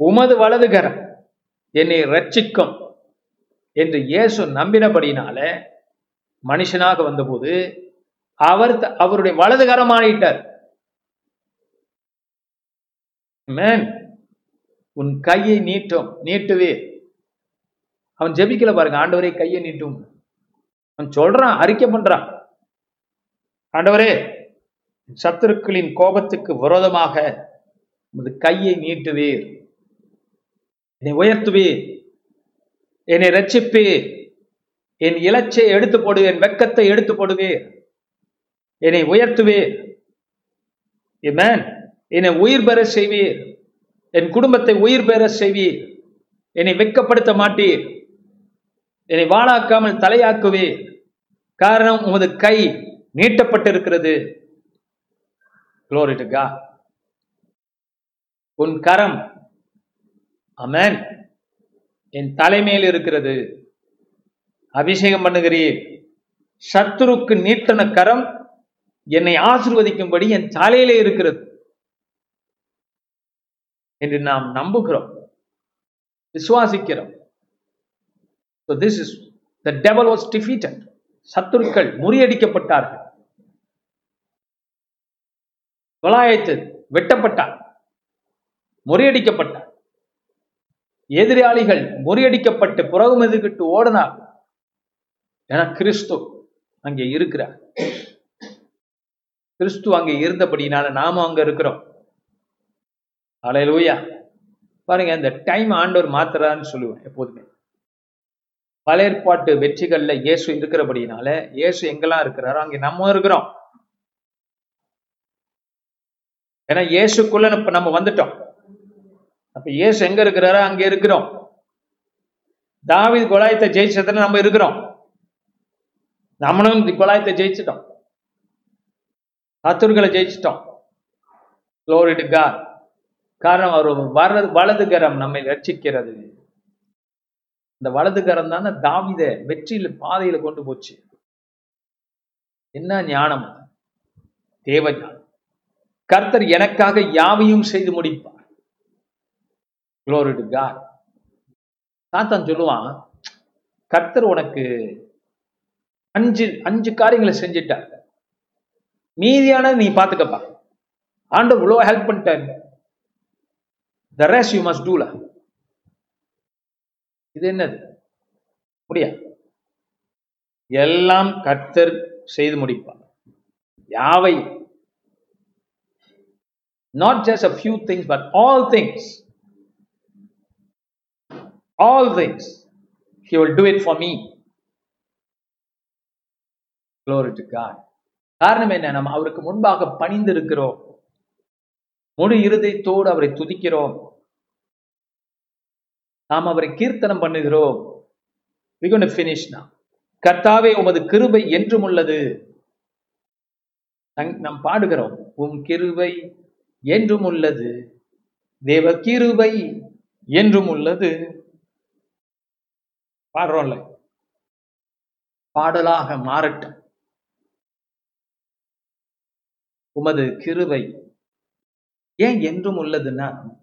[SPEAKER 2] உமது வலது கரம் என்னை ரட்சிக்கும் என்று இயேசு நம்பினபடினால மனுஷனாக வந்தபோது அவர் அவருடைய வலது கரம் ஆணிட்டார் மேன் உன் கையை நீட்டும் நீட்டுவே. அவன் ஜெபிக்கல பாருங்க ஆண்டவரே கையை நீட்டும். அவன் சொல்றான் அறிக்கை பண்றான். ஆண்டவரே சத்துருக்களின் கோபத்துக்கு விரோதமாக உமது கையை நீட்டுவீர். என்னை உயர்த்துவீர். என்னை ரட்சிப்பீர். என் இலச்சை எடுத்து போடுவேன் வெக்கத்தை எடுத்து போடுவீர். என்னை உயர்த்துவீர். மேன் என்னை உயிர் பெற செய்வீர். என் குடும்பத்தை உயிர் பெற செய்வீர். என்னை வெட்கப்படுத்த மாட்டீர். என்னை வாழாக்காமல் தலையாக்குவீர். காரணம் உமது கை நீட்டப்பட்டிருக்கிறது. குளோரிட்டுக்கா உன் கரம் அமேன் என் தலைமையில் இருக்கிறது. அபிஷேகம் பண்ணுகிறீர். சத்துருக்கு நீட்டன கரம் என்னை ஆசிர்வதிக்கும்படி என் தலையிலே இருக்கிறது. என்று நாம் நம்புகிறோம். விசுவாசிக்கிறோம். So this is the devil was defeated. சத்துருக்கள் முறியடிக்கப்பட்டார்கள். கொலாயத்து வெட்டப்பட்டார். முறியடிக்கப்பட்டார். எதிராளிகள் முறியடிக்கப்பட்டு புறகும் எதிர்கிட்டு ஓடினார். என கிறிஸ்து அங்கே இருக்கிறார். கிறிஸ்து அங்கே இருந்தபடினால நாம அங்க இருக்கிறோம். அலையலூயா பாருங்க இந்த டைம் ஆண்டவர் மாத்திரான்னு சொல்லுவேன் எப்போதுமே. பழைய ஏற்பாட்டு வெற்றிகள்ல இயேசு இருக்கிறபடினால இயேசு எங்கெல்லாம் இருக்கிறாரோ அங்கே நம்ம இருக்கிறோம். ஏன்னா இயேசுக்குள்ள இப்ப நம்ம வந்துட்டோம். அப்ப இயேசு எங்க இருக்கிறாரோ அங்க இருக்கிறோம். தாவி கொலாயத்தை ஜெயிச்சதுல நம்ம இருக்கிறோம். நம்மளும் இந்த கொலாயத்தை ஜெயிச்சிட்டோம். சத்துருக்களை ஜெயிச்சிட்டோம். க்ளோரிடு கார் காரணம் அவர் வலது வலது கரம் நம்மை ரட்சிக்கிறது. இந்த வலது கரம் தானே தாவித வெற்றியில பாதையில கொண்டு போச்சு. என்ன ஞானம்? அது? தேவ ஞானம் கர்த்தர் எனக்காக யாவையும் செய்து முடிப்பார். Glory to God. சாத்தான் சொல்லுவான் கர்த்தர் உனக்கு அஞ்சு அஞ்சு காரியங்களை செஞ்சிட்டார். மீதியான நீ பாத்துக்கப்பா ஆண்டு இவ்வளோ ஹெல்ப் பண்ணிட்டாரு. த ரேஸ் யூ மஸ்ட் டூல இது என்னது? முடியா? எல்லாம் கர்த்தர் செய்து முடிப்பார். யாவை? Not just a few things but all things all things he will do it for me glory காரணம் என்ன? நம்ம அவருக்கு முன்பாக பணிந்து இருக்கிறோம் முழு இருதயத்தோடு அவரை துதிக்கிறோம். நாம் அவரை கீர்த்தனம் பண்ணுகிறோம். We கர்த்தாவே உமது கிருபை என்றும் உள்ளது. நம்- நாம் பாடுகிறோம். உம் கிருபை என்றும் உள்ளது. தேவ கிருபை என்றும் உள்ளது. பாடுறோம்ல. பாடலாக மாறட்டும். உமது கிருபை ஏன் என்றும் உள்ளதுன்னா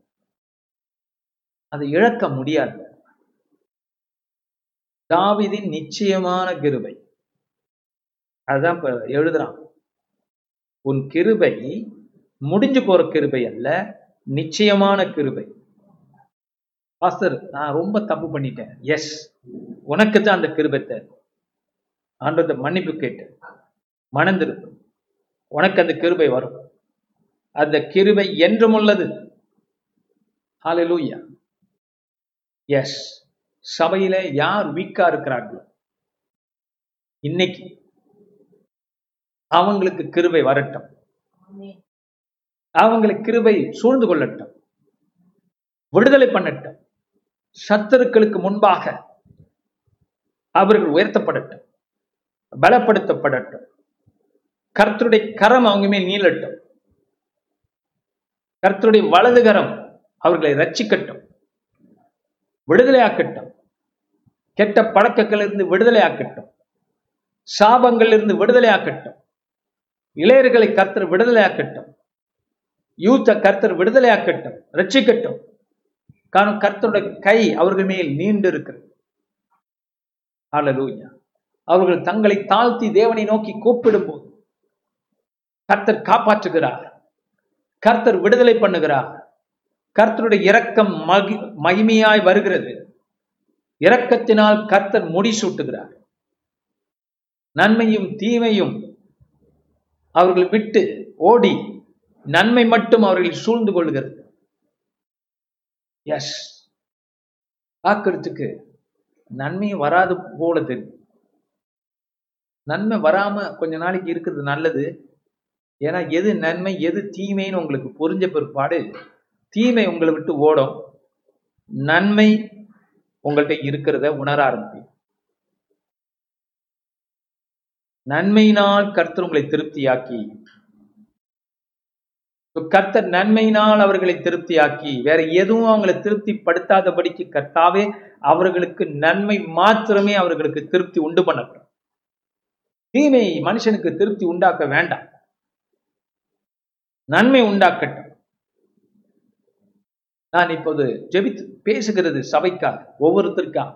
[SPEAKER 2] அதை இழக்க முடியாது. தாவிதின் நிச்சயமான கிருபை. அதுதான் இப்ப எழுதுறான். உன் கிருபை முடிஞ்சு போற கிருபை அல்ல நிச்சயமான கிருபை. பாஸ்டர் நான் ரொம்ப தப்பு பண்ணிட்டேன். எஸ் உனக்கு தான் அந்த கிருபை தேவை. ஆண்டவர்கிட்ட மன்னிப்பு கேட்டு மணந்திருக்கும் உனக்கு அந்த கிருபை வரும். அந்த கிருபை என்றும் உள்ளது. எஸ் சபையில யார் வீக்கா இருக்கிறார்களோ இன்னைக்கு அவங்களுக்கு கிருபை வரட்டும். அவங்களுக்கு கிருபை சூழ்ந்து கொள்ளட்டும். விடுதலை பண்ணட்டும். சத்துருக்களுக்கு முன்பாக அவர்கள் உயர்த்தப்படட்டும். பலப்படுத்தப்படட்டும். கர்த்தருடைய கரம் அவங்க மேல் நீளட்டும். கர்த்தருடைய வலதுகரம் அவர்களை ரட்சிக்கட்டும் விடுதலையாக்கட்டும். கெட்ட பழக்கங்களிலிருந்து விடுதலையாக்கட்டும். சாபங்களிலிருந்து விடுதலையாக்கட்டும். இளையர்களை கர்த்தர் விடுதலையாக்கட்டும். யூத்த கர்த்தர் விடுதலையாக்கட்டும். ரட்சிக்கட்டும் காரணம் கர்த்தருடைய கை அவர்கள் மேல் நீண்டு இருக்கிறது அவர்கள் தங்களை தாழ்த்தி தேவனை நோக்கி கூப்பிடும் போது கர்த்தர் காப்பாற்றுகிறார். கர்த்தர் விடுதலை பண்ணுகிறார். கர்த்தருடைய இரக்கம் மகி மகிமையாய் வருகிறது. இரக்கத்தினால் கர்த்தர் முடிசூட்டுகிறார் நன்மையும் தீமையும் அவர்கள் விட்டு ஓடி நன்மை மட்டும் அவர்கள் சூழ்ந்து கொள்கிறது. எஸ் பார்க்கறதுக்கு நன்மையும் வராது போல தெரியும் நன்மை வராம கொஞ்ச நாளைக்கு இருக்கிறது நல்லது. ஏன்னா எது நன்மை எது தீமைன்னு உங்களுக்கு புரிஞ்ச பிற்பாடு தீமை உங்களை விட்டு ஓடும். நன்மை உங்கள்கிட்ட இருக்கிறத உணர ஆரம்பிக்கும் நன்மையினால் கர்த்தர் உங்களை திருப்தியாக்கி. கர்த்தர் நன்மையினால் அவர்களை திருப்தியாக்கி. வேற எதுவும் அவங்களை திருப்திப்படுத்தாதபடிக்கு கர்த்தாவே அவர்களுக்கு நன்மை மாத்திரமே அவர்களுக்கு திருப்தி உண்டு பண்ணப்படும். தீமை மனுஷனுக்கு திருப்தி உண்டாக்க வேண்டாம். நன்மை உண்டாக்கட்டும். நான் இப்போது ஜெபித்து பேசுகிறது சபைக்காக ஒவ்வொருத்தருக்காக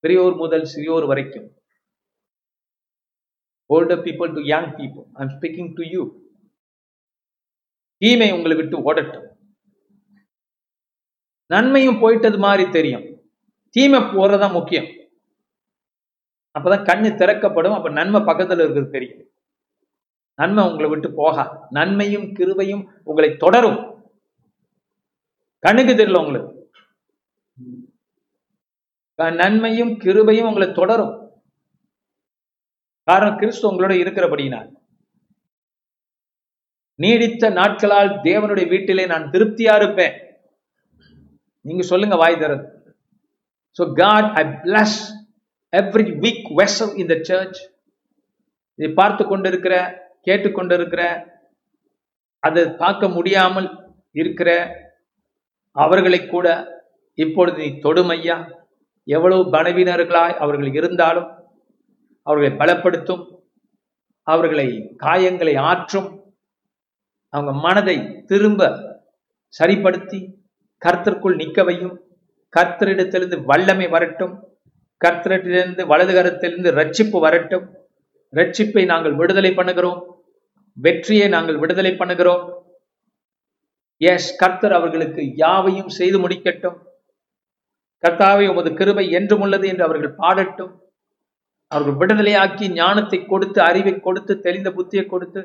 [SPEAKER 2] பெரியோர் முதல் சிறியோர் வரைக்கும். Older people to young people I'm speaking to you தீமை உங்களை விட்டு ஓடட்டும். நன்மையும் போயிட்டது மாதிரி தெரியும். தீமை போறதா முக்கியம். அப்பதான் கண்ணு திறக்கப்படும் அப்ப நன்மை பக்கத்துல இருக்கிறது தெரியும். நன்மை உங்களை விட்டு போகா. நன்மையும் கிருபையும் உங்களை தொடரும். கண்ணுக்கு தெரியல உங்களுக்கு. நன்மையும் கிருபையும் உங்களை தொடரும். காரணம் கிறிஸ்து உங்களோட இருக்கிறபடியினால். நீடித்த நாட்களால் தேவனுடைய வீட்டிலே நான் திருப்தியா இருப்பேன். நீங்க சொல்லுங்க வாய் தரது so God I bless every weak vessel in the church இதை பார்த்து கொண்டிருக்கிற கேட்டுக்கொண்டிருக்கிற அதை பார்க்க முடியாமல் இருக்கிற அவர்களை கூட இப்பொழுது நீ தொடுமையா? எவ்வளவு பலவீனர்களாய் அவர்கள் இருந்தாலும் அவர்களை பலப்படுத்தும் அவர்களை காயங்களை ஆற்றும் அவங்க மனதை திரும்ப சரிப்படுத்தி கர்த்தருக்குள் நிற்க வையும். கர்த்தரிடத்திலிருந்து வல்லமை வரட்டும். கர்த்தரிடத்திலிருந்து வலது கரத்திலிருந்து ரட்சிப்பு வரட்டும். ரட்சிப்பை நாங்கள் விடுதலை பண்ணுகிறோம். வெற்றியை நாங்கள் விடுதலை பண்ணுகிறோம். எஸ் கர்த்தர் அவர்களுக்கு யாவையும் செய்து முடிக்கட்டும். கர்த்தாவை உமது கிருபை என்றும் உள்ளது என்று அவர்கள் பாடட்டும். அவர்கள் விடுதலையாக்கி ஞானத்தை கொடுத்து அறிவை கொடுத்து தெளிந்த புத்தியை கொடுத்து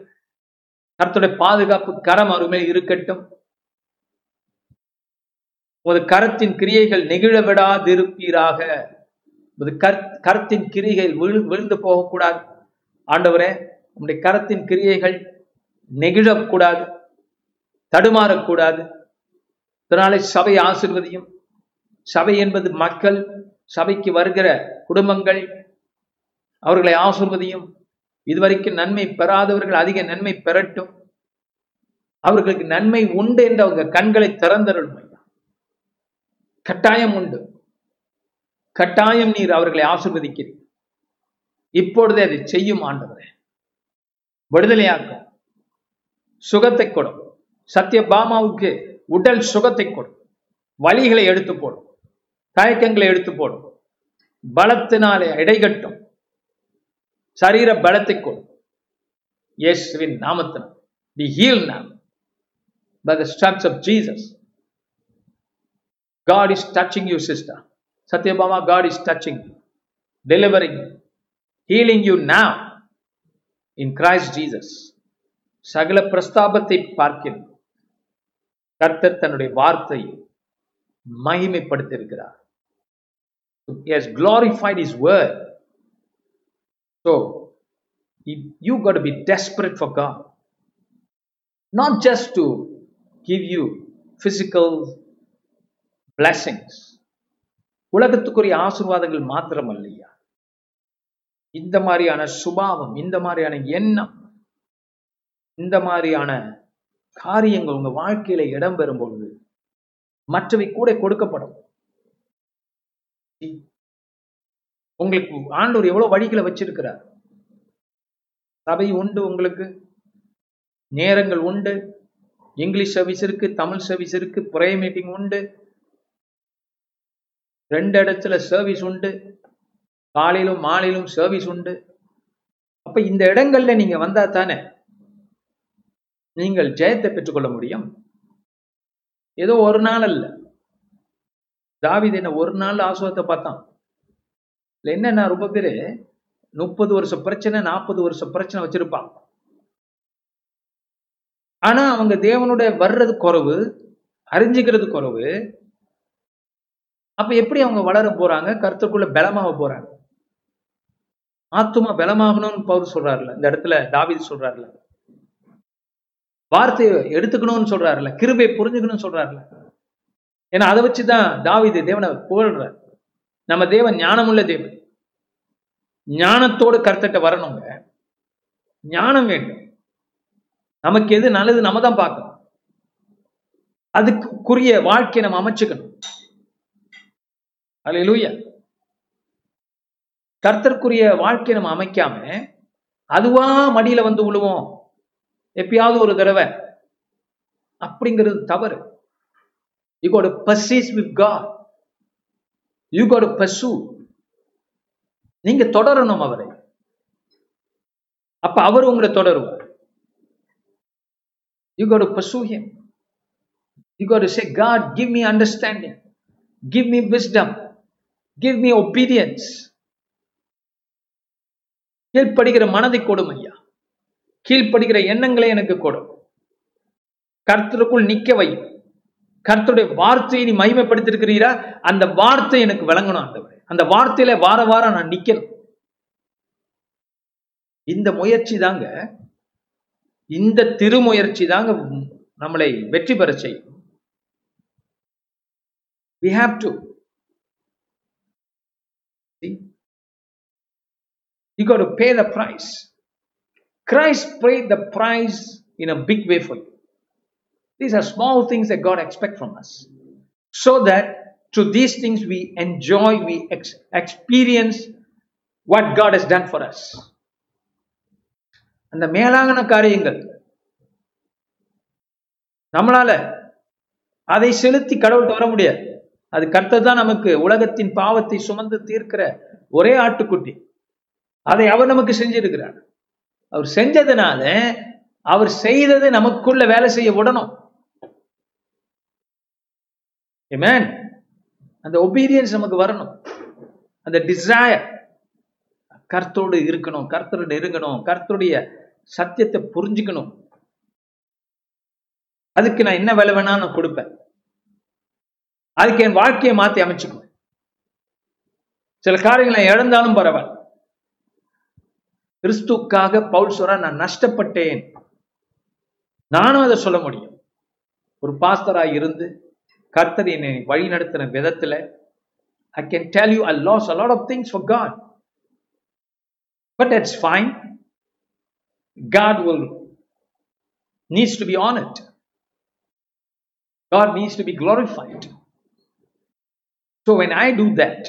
[SPEAKER 2] கர்த்தருடைய பாதுகாப்பு கரம் அவர் மேல் இருக்கட்டும். உமது கரத்தின் கிரியைகள் நெகிழ விடாதிருப்பீராக. உமது கர் கரத்தின் கிரியைகள் விழு விழுந்து போகக்கூடாது. ஆண்டவரே உங்களுடைய கரத்தின் கிரியைகள் நெகிழக்கூடாது தடுமாறக்கூடாது. இதனாலே சபை ஆசிர்வதியும். சபை என்பது மக்கள் சபைக்கு வருகிற குடும்பங்கள் அவர்களை ஆசிர்வதியும். இதுவரைக்கும் நன்மை பெறாதவர்கள் அதிக நன்மை பெறட்டும். அவர்களுக்கு நன்மை உண்டு என்று அவங்க கண்களை திறந்தருளும் கட்டாயம் உண்டு. கட்டாயம் நீர் அவர்களை ஆசிர்வதிக்கிறீர். இப்பொழுதே அதை செய்யும் ஆண்டவரே. விடுதலையாக்கும். சுகத்தை கொடும் சத்யபாமாவுக்கு உடல் சுகத்தை கொடும் வழிகளை எடுத்து போடும் தயக்கங்களை எடுத்து போடும் பலத்தினாலே இடைகட்டும் சரீர பலத்தை கொடும் இயேசுவின் நாமத்தினால். Be healed now by the stripes of Jesus. God is touching you, sister. Satyabama, God is touching you, delivering you, healing you now in Christ Jesus. சகல பிரஸ்தாபத்தை பார்க்கிறோம் கர்த்தர் தன்னுடைய வார்த்தையை மகிமைப்படுத்தியிருக்கிறார் He has glorified His word. So, you- you got to be desperate for God. Not just to give you physical blessings. உலகத்துக்குரிய ஆசீர்வாதங்கள் மாத்திரம் அல்லையா இந்த மாதிரியான சுபாவம் இந்த மாதிரியான எண்ணம் இந்த மாதிரியான காரியங்கள் உங்க வாழ்க்கையில இடம்பெறும் பொழுது மற்றவை கூட கொடுக்கப்படும். உங்களுக்கு ஆண்டோர் எவ்வளவு வழிகளை வச்சிருக்கிறார்? சபை உண்டு உங்களுக்கு நேரங்கள் உண்டு இங்கிலீஷ் சர்வீஸ் இருக்கு தமிழ் சர்வீஸ் இருக்கு ப்ரேயர் மீட்டிங் உண்டு ரெண்டு இடத்துல சர்வீஸ் உண்டு காலையிலும் மாலையிலும் சர்வீஸ் உண்டு. அப்ப இந்த இடங்கள்ல நீங்க வந்தா தானே நீங்கள் ஜெயத்தை பெற்றுக்கொள்ள முடியும். ஏதோ ஒரு நாள் அல்ல. தாவித என்ன ஒரு நாள் ஆசுவத்தை பார்த்தான். இல்ல என்னன்னா ரொம்ப பேரு முப்பது வருஷம் பிரச்சனை நாற்பது வருஷம் பிரச்சனை வச்சிருப்பான் ஆனா அவங்க தேவனுடைய வர்றது குறவு அறிஞ்சுக்கிறது குறவு. அப்ப எப்படி அவங்க வளர போறாங்க? கருத்துக்குள்ள பலமாக போறாங்க. ஆத்துமா பலமாகணும்னு பவுல் சொல்றாருல இந்த இடத்துல தாவீது சொல்றாருல வார்த்தையை எடுத்துக்கணும்னு சொல்றாருல கிருபை புரிஞ்சுக்கணும்னு சொல்றாருல ஏன்னா அதை வச்சுதான் தாவீது தேவனை புகழ்றார். நம்ம தேவன் ஞானமுள்ள தேவன். ஞானத்தோடு கருத்தட்ட வரணுங்க. ஞானம் வேண்டும். நமக்கு எது நல்லது நம்ம தான் பார்க்கணும். அதுக்குரிய வாழ்க்கையை நம்ம அமைச்சுக்கணும். அல்லேலூயா கர்த்தருக்குரிய வாழ்க்கையை நம்ம அமைக்காம அதுவா மடியில வந்து விழுவோம் எப்பயாவது ஒரு தடவை. அப்படிங்கிறது தவறு. You got pursues with God you got pursue நீங்க தொடரணும் அவரை. அப்ப அவர் உங்களை தொடருவார். You got pursue him you got say God give me understanding give me wisdom give me obedience கீழ்ப்படுகிற மனதை கொடும் ஐயா. கீழ்ப்படுகிற எண்ணங்களை எனக்கு கொடும் கர்த்தருக்குள் நிக்க வை. கர்த்தருடைய வார்த்தையை நீ மகிமைப்படுத்திருக்கிறீரா அந்த வார்த்தை எனக்கு விளங்கணும் அந்த அந்த வார்த்தையில வார வாரம் நான் நிக்கணும். இந்த முயற்சி தாங்க இந்த திருமுயற்சி தாங்க நம்மளை வெற்றி பெற செய்யும். We have to you got to pay the price christ paid the price in a big way for you these are small things that god expects from us so that through these things we enjoy we ex- experience what god has done for us அந்த மேலான காரியங்கள் நம்மளால அதை செலுத்தி கடவுள்கிட்ட வர முடியாது அது கர்த்தர் தான் நமக்கு உலகத்தின் பாவத்தை சுமந்து தீர்க்கிற ஒரே ஆட்டுக்குட்டி அதை அவர் நமக்கு செஞ்சிருக்கிறார். அவர் செஞ்சதுனால அவர் செய்தது நமக்குள்ள வேலை செய்ய விடணும். அந்த ஒபீடியன்ஸ் நமக்கு வரணும். அந்த டிசையர் கர்த்தரோடு இருக்கணும் கர்த்தரோடு இருக்கணும் கர்த்தருடைய சத்தியத்தை புரிஞ்சுக்கணும். அதுக்கு நான் என்ன வேலை வேணா நான் கொடுப்பேன். அதுக்கு என் வாழ்க்கையை மாத்தி அமைச்சுக்குவேன். சில காரியங்களை இழந்தாலும் பரவாயில்ல. கிறிஸ்துக்காக பவுல் சொல்ற நான் நஷ்டப்பட்டேன். நானும் அதை சொல்ல முடியும். ஒரு பாஸ்தரா இருந்து கர்த்தர் என்னை வழி நடத்தின விதத்துல I can tell you I lost a lot of things for God but it's fine God will needs to be honoured it God needs to be glorified. So when I do that,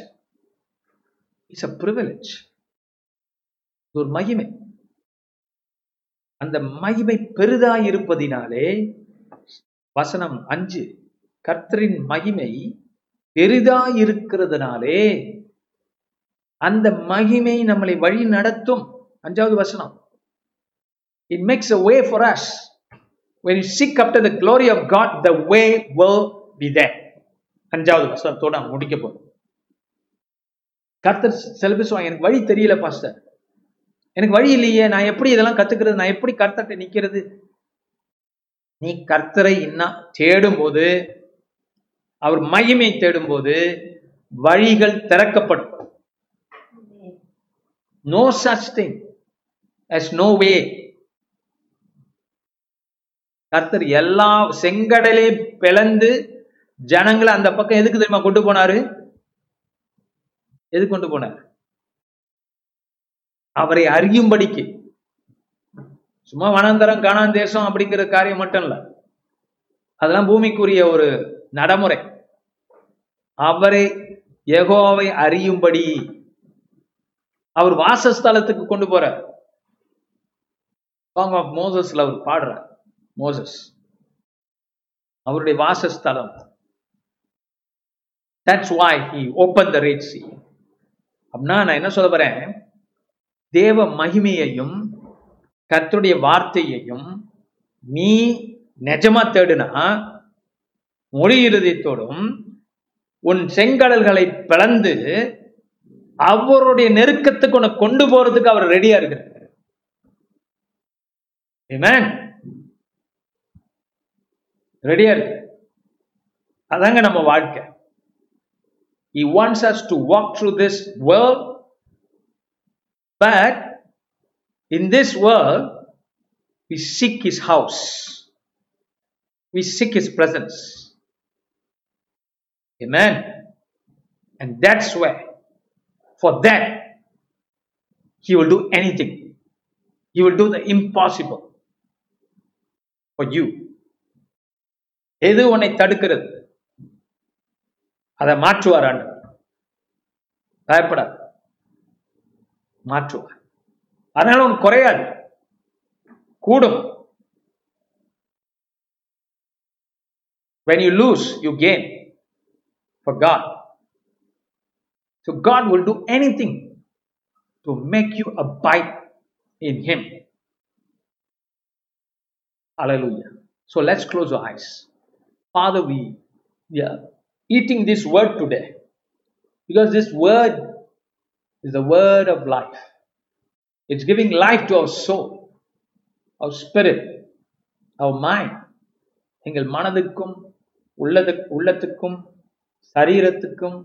[SPEAKER 2] it's a privilege. ஒரு மகிமை. அந்த மகிமை பெரிதாயிருப்பதினாலே வசனம் அஞ்சு கர்த்தரின் மகிமை பெரிதா இருக்கிறதுனாலே அந்த மகிமை நம்மளை வழி நடத்தும். அஞ்சாவது வசனம். It makes a way for us when you seek after the glory of god the way will be there. அஞ்சாவது வசனத்தோடு நான் முடிக்க போறோம் கர்த்தர் சில பேர் எனக்கு வழி தெரியல பாஸ்டர். எனக்கு வழி இல்லையே நான் எப்படி இதெல்லாம் கத்துக்கிறது நான் எப்படி கர்த்தர்ட்ட நிக்கிறது? நீ கர்த்தரை இன்னும் தேடும்போது அவர் மகிமை தேடும்போது வழிகள் திறக்கப்படும். No such thing no way கர்த்தர் எல்லா செங்கடலே பிளந்து ஜனங்களை அந்த பக்கம் எதுக்கு தெரியுமா கொண்டு போனாரு? எது கொண்டு போனார்? அவரை அறியும்படிக்கு. சும்மா வனாந்தரம் காணான் தேசம் அப்படிங்கிற காரியம் மட்டும் இல்ல. அதெல்லாம் பூமிக்குரிய ஒரு நடைமுறை. அவரை எகோவை அறியும்படி அவர் வாசஸ்தலத்துக்கு கொண்டு போற சாங் ஆஃப் மோசஸ்ல அவர் பாடுறார். மோசஸ் அவருடைய வாசஸ்தலம். That's why he open the Red Sea அப்படின்னா நான் என்ன சொல்ல போறேன்? தேவ மகிமையையும் கர்த்தருடைய வார்த்தையையும் நீ நிஜமா தேடுனா மொழி இருதயத்தோடும் உன் செங்கடல்களை பிளந்து அவருடைய நெருக்கத்துக்கு உன்னை கொண்டு போறதுக்கு அவர் ரெடியா இருக்கிறார். ரெடியா இருக்கு. அதாங்க நம்ம வாழ்க்கை. He wants us to walk through this world, but in this world, we seek His house. We seek His presence. Amen. And that's where, for that, He will do anything. He will do the impossible for you. எது உன்னை தடுக்கிறது அதை மாற்றுவார் ஆண்டவர் பயப்படாது மாற்றுவார் அதனால உனக்கு குறையாது கூடும் when you lose you gain for god so god will do anything to make you abide in him hallelujah so let's close our eyes father we we are eating this word today because this word is the word of life. It's giving life to our soul, our spirit, our mind. எங்கள் மனதுக்கும் உள்ளது உள்ளத்துக்கும் சரீரத்துக்கும்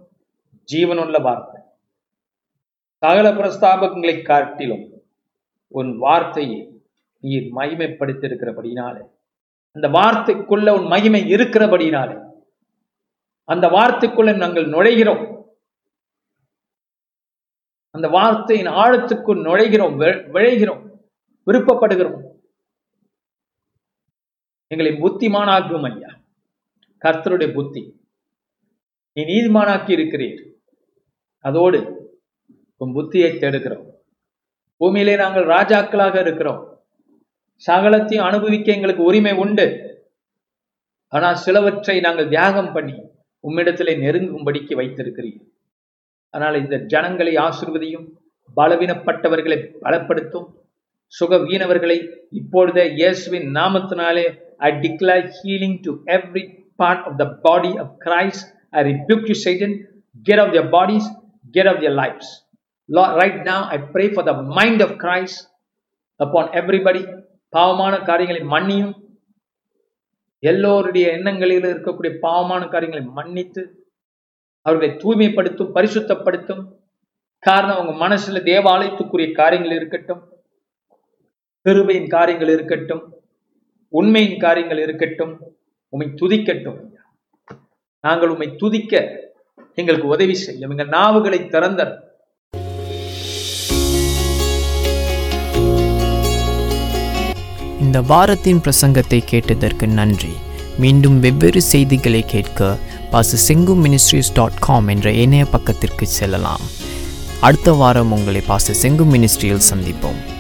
[SPEAKER 2] ஜீவனுள்ள வார்த்தை சகல பிரஸ்தாபங்களை காட்டிலும் உன் வார்த்தையை நீ மகிமைப்படுத்தியிருக்கிறபடினாலே அந்த வார்த்தைக்குள்ள உன் மகிமை இருக்கிறபடினாலே அந்த வார்த்தைக்குள்ள நாங்கள் நுழைகிறோம் அந்த வார்த்தையின் ஆழத்துக்குள் நுழைகிறோம் வி- விழைகிறோம் விருப்பப்படுகிறோம். எங்களை புத்திமானாக்கும் ஐயா. கர்த்தருடைய புத்தி. நீ நீதிமானாக்கி இருக்கிறீர். அதோடு உன் புத்தியை தேடுகிறோம். பூமியிலே நாங்கள் ராஜாக்களாக இருக்கிறோம். சகலத்தையும் அனுபவிக்க எங்களுக்கு உரிமை உண்டு. ஆனால் சிலவற்றை நாங்கள் தியாகம் பண்ணி உம்மிடத்திலே நெருங்கும்படிக்கு வைத்திருக்கிறீர்கள் அதனால் இந்த ஜனங்களை ஆசிர்வதியும் பலவீனப்பட்டவர்களை பலப்படுத்தும் சுகவீனவர்களை இப்பொழுதே இயேசுவின் நாமத்தினாலே I declare healing to every part of the body of Christ I rebuke you Satan get off their bodies get off their lives right now I pray for the mind of Christ upon everybody பாவமான காரியங்களை மன்னியும். எல்லோருடைய எண்ணங்களில் இருக்கக்கூடிய பாவமான காரியங்களை மன்னித்து அவர்களை தூய்மைப்படுத்தும் பரிசுத்தப்படுத்தும். காரணம் அவங்க மனசுல தேவாலயத்துக்குரிய காரியங்கள் இருக்கட்டும் பெருமையின் காரியங்கள் இருக்கட்டும் உண்மையின் காரியங்கள் இருக்கட்டும் உம்மை துதிக்கட்டும் நாங்கள் உம்மை துதிக்க எங்களுக்கு உதவி செய்யும். எங்கள் நாவுகளை திறந்தர்
[SPEAKER 1] இந்த வாரத்தின் பிரசங்கத்தை கேட்டதற்கு நன்றி. மீண்டும் வெவ்வேறு செய்திகளை கேட்க பாச செங்கு மினிஸ்ட்ரிஸ் டாட் காம் என்ற இணைய பக்கத்திற்கு செல்லலாம். அடுத்த வாரம் உங்களை பாச செங்கு மினிஸ்ட்ரியில் சந்திப்போம்.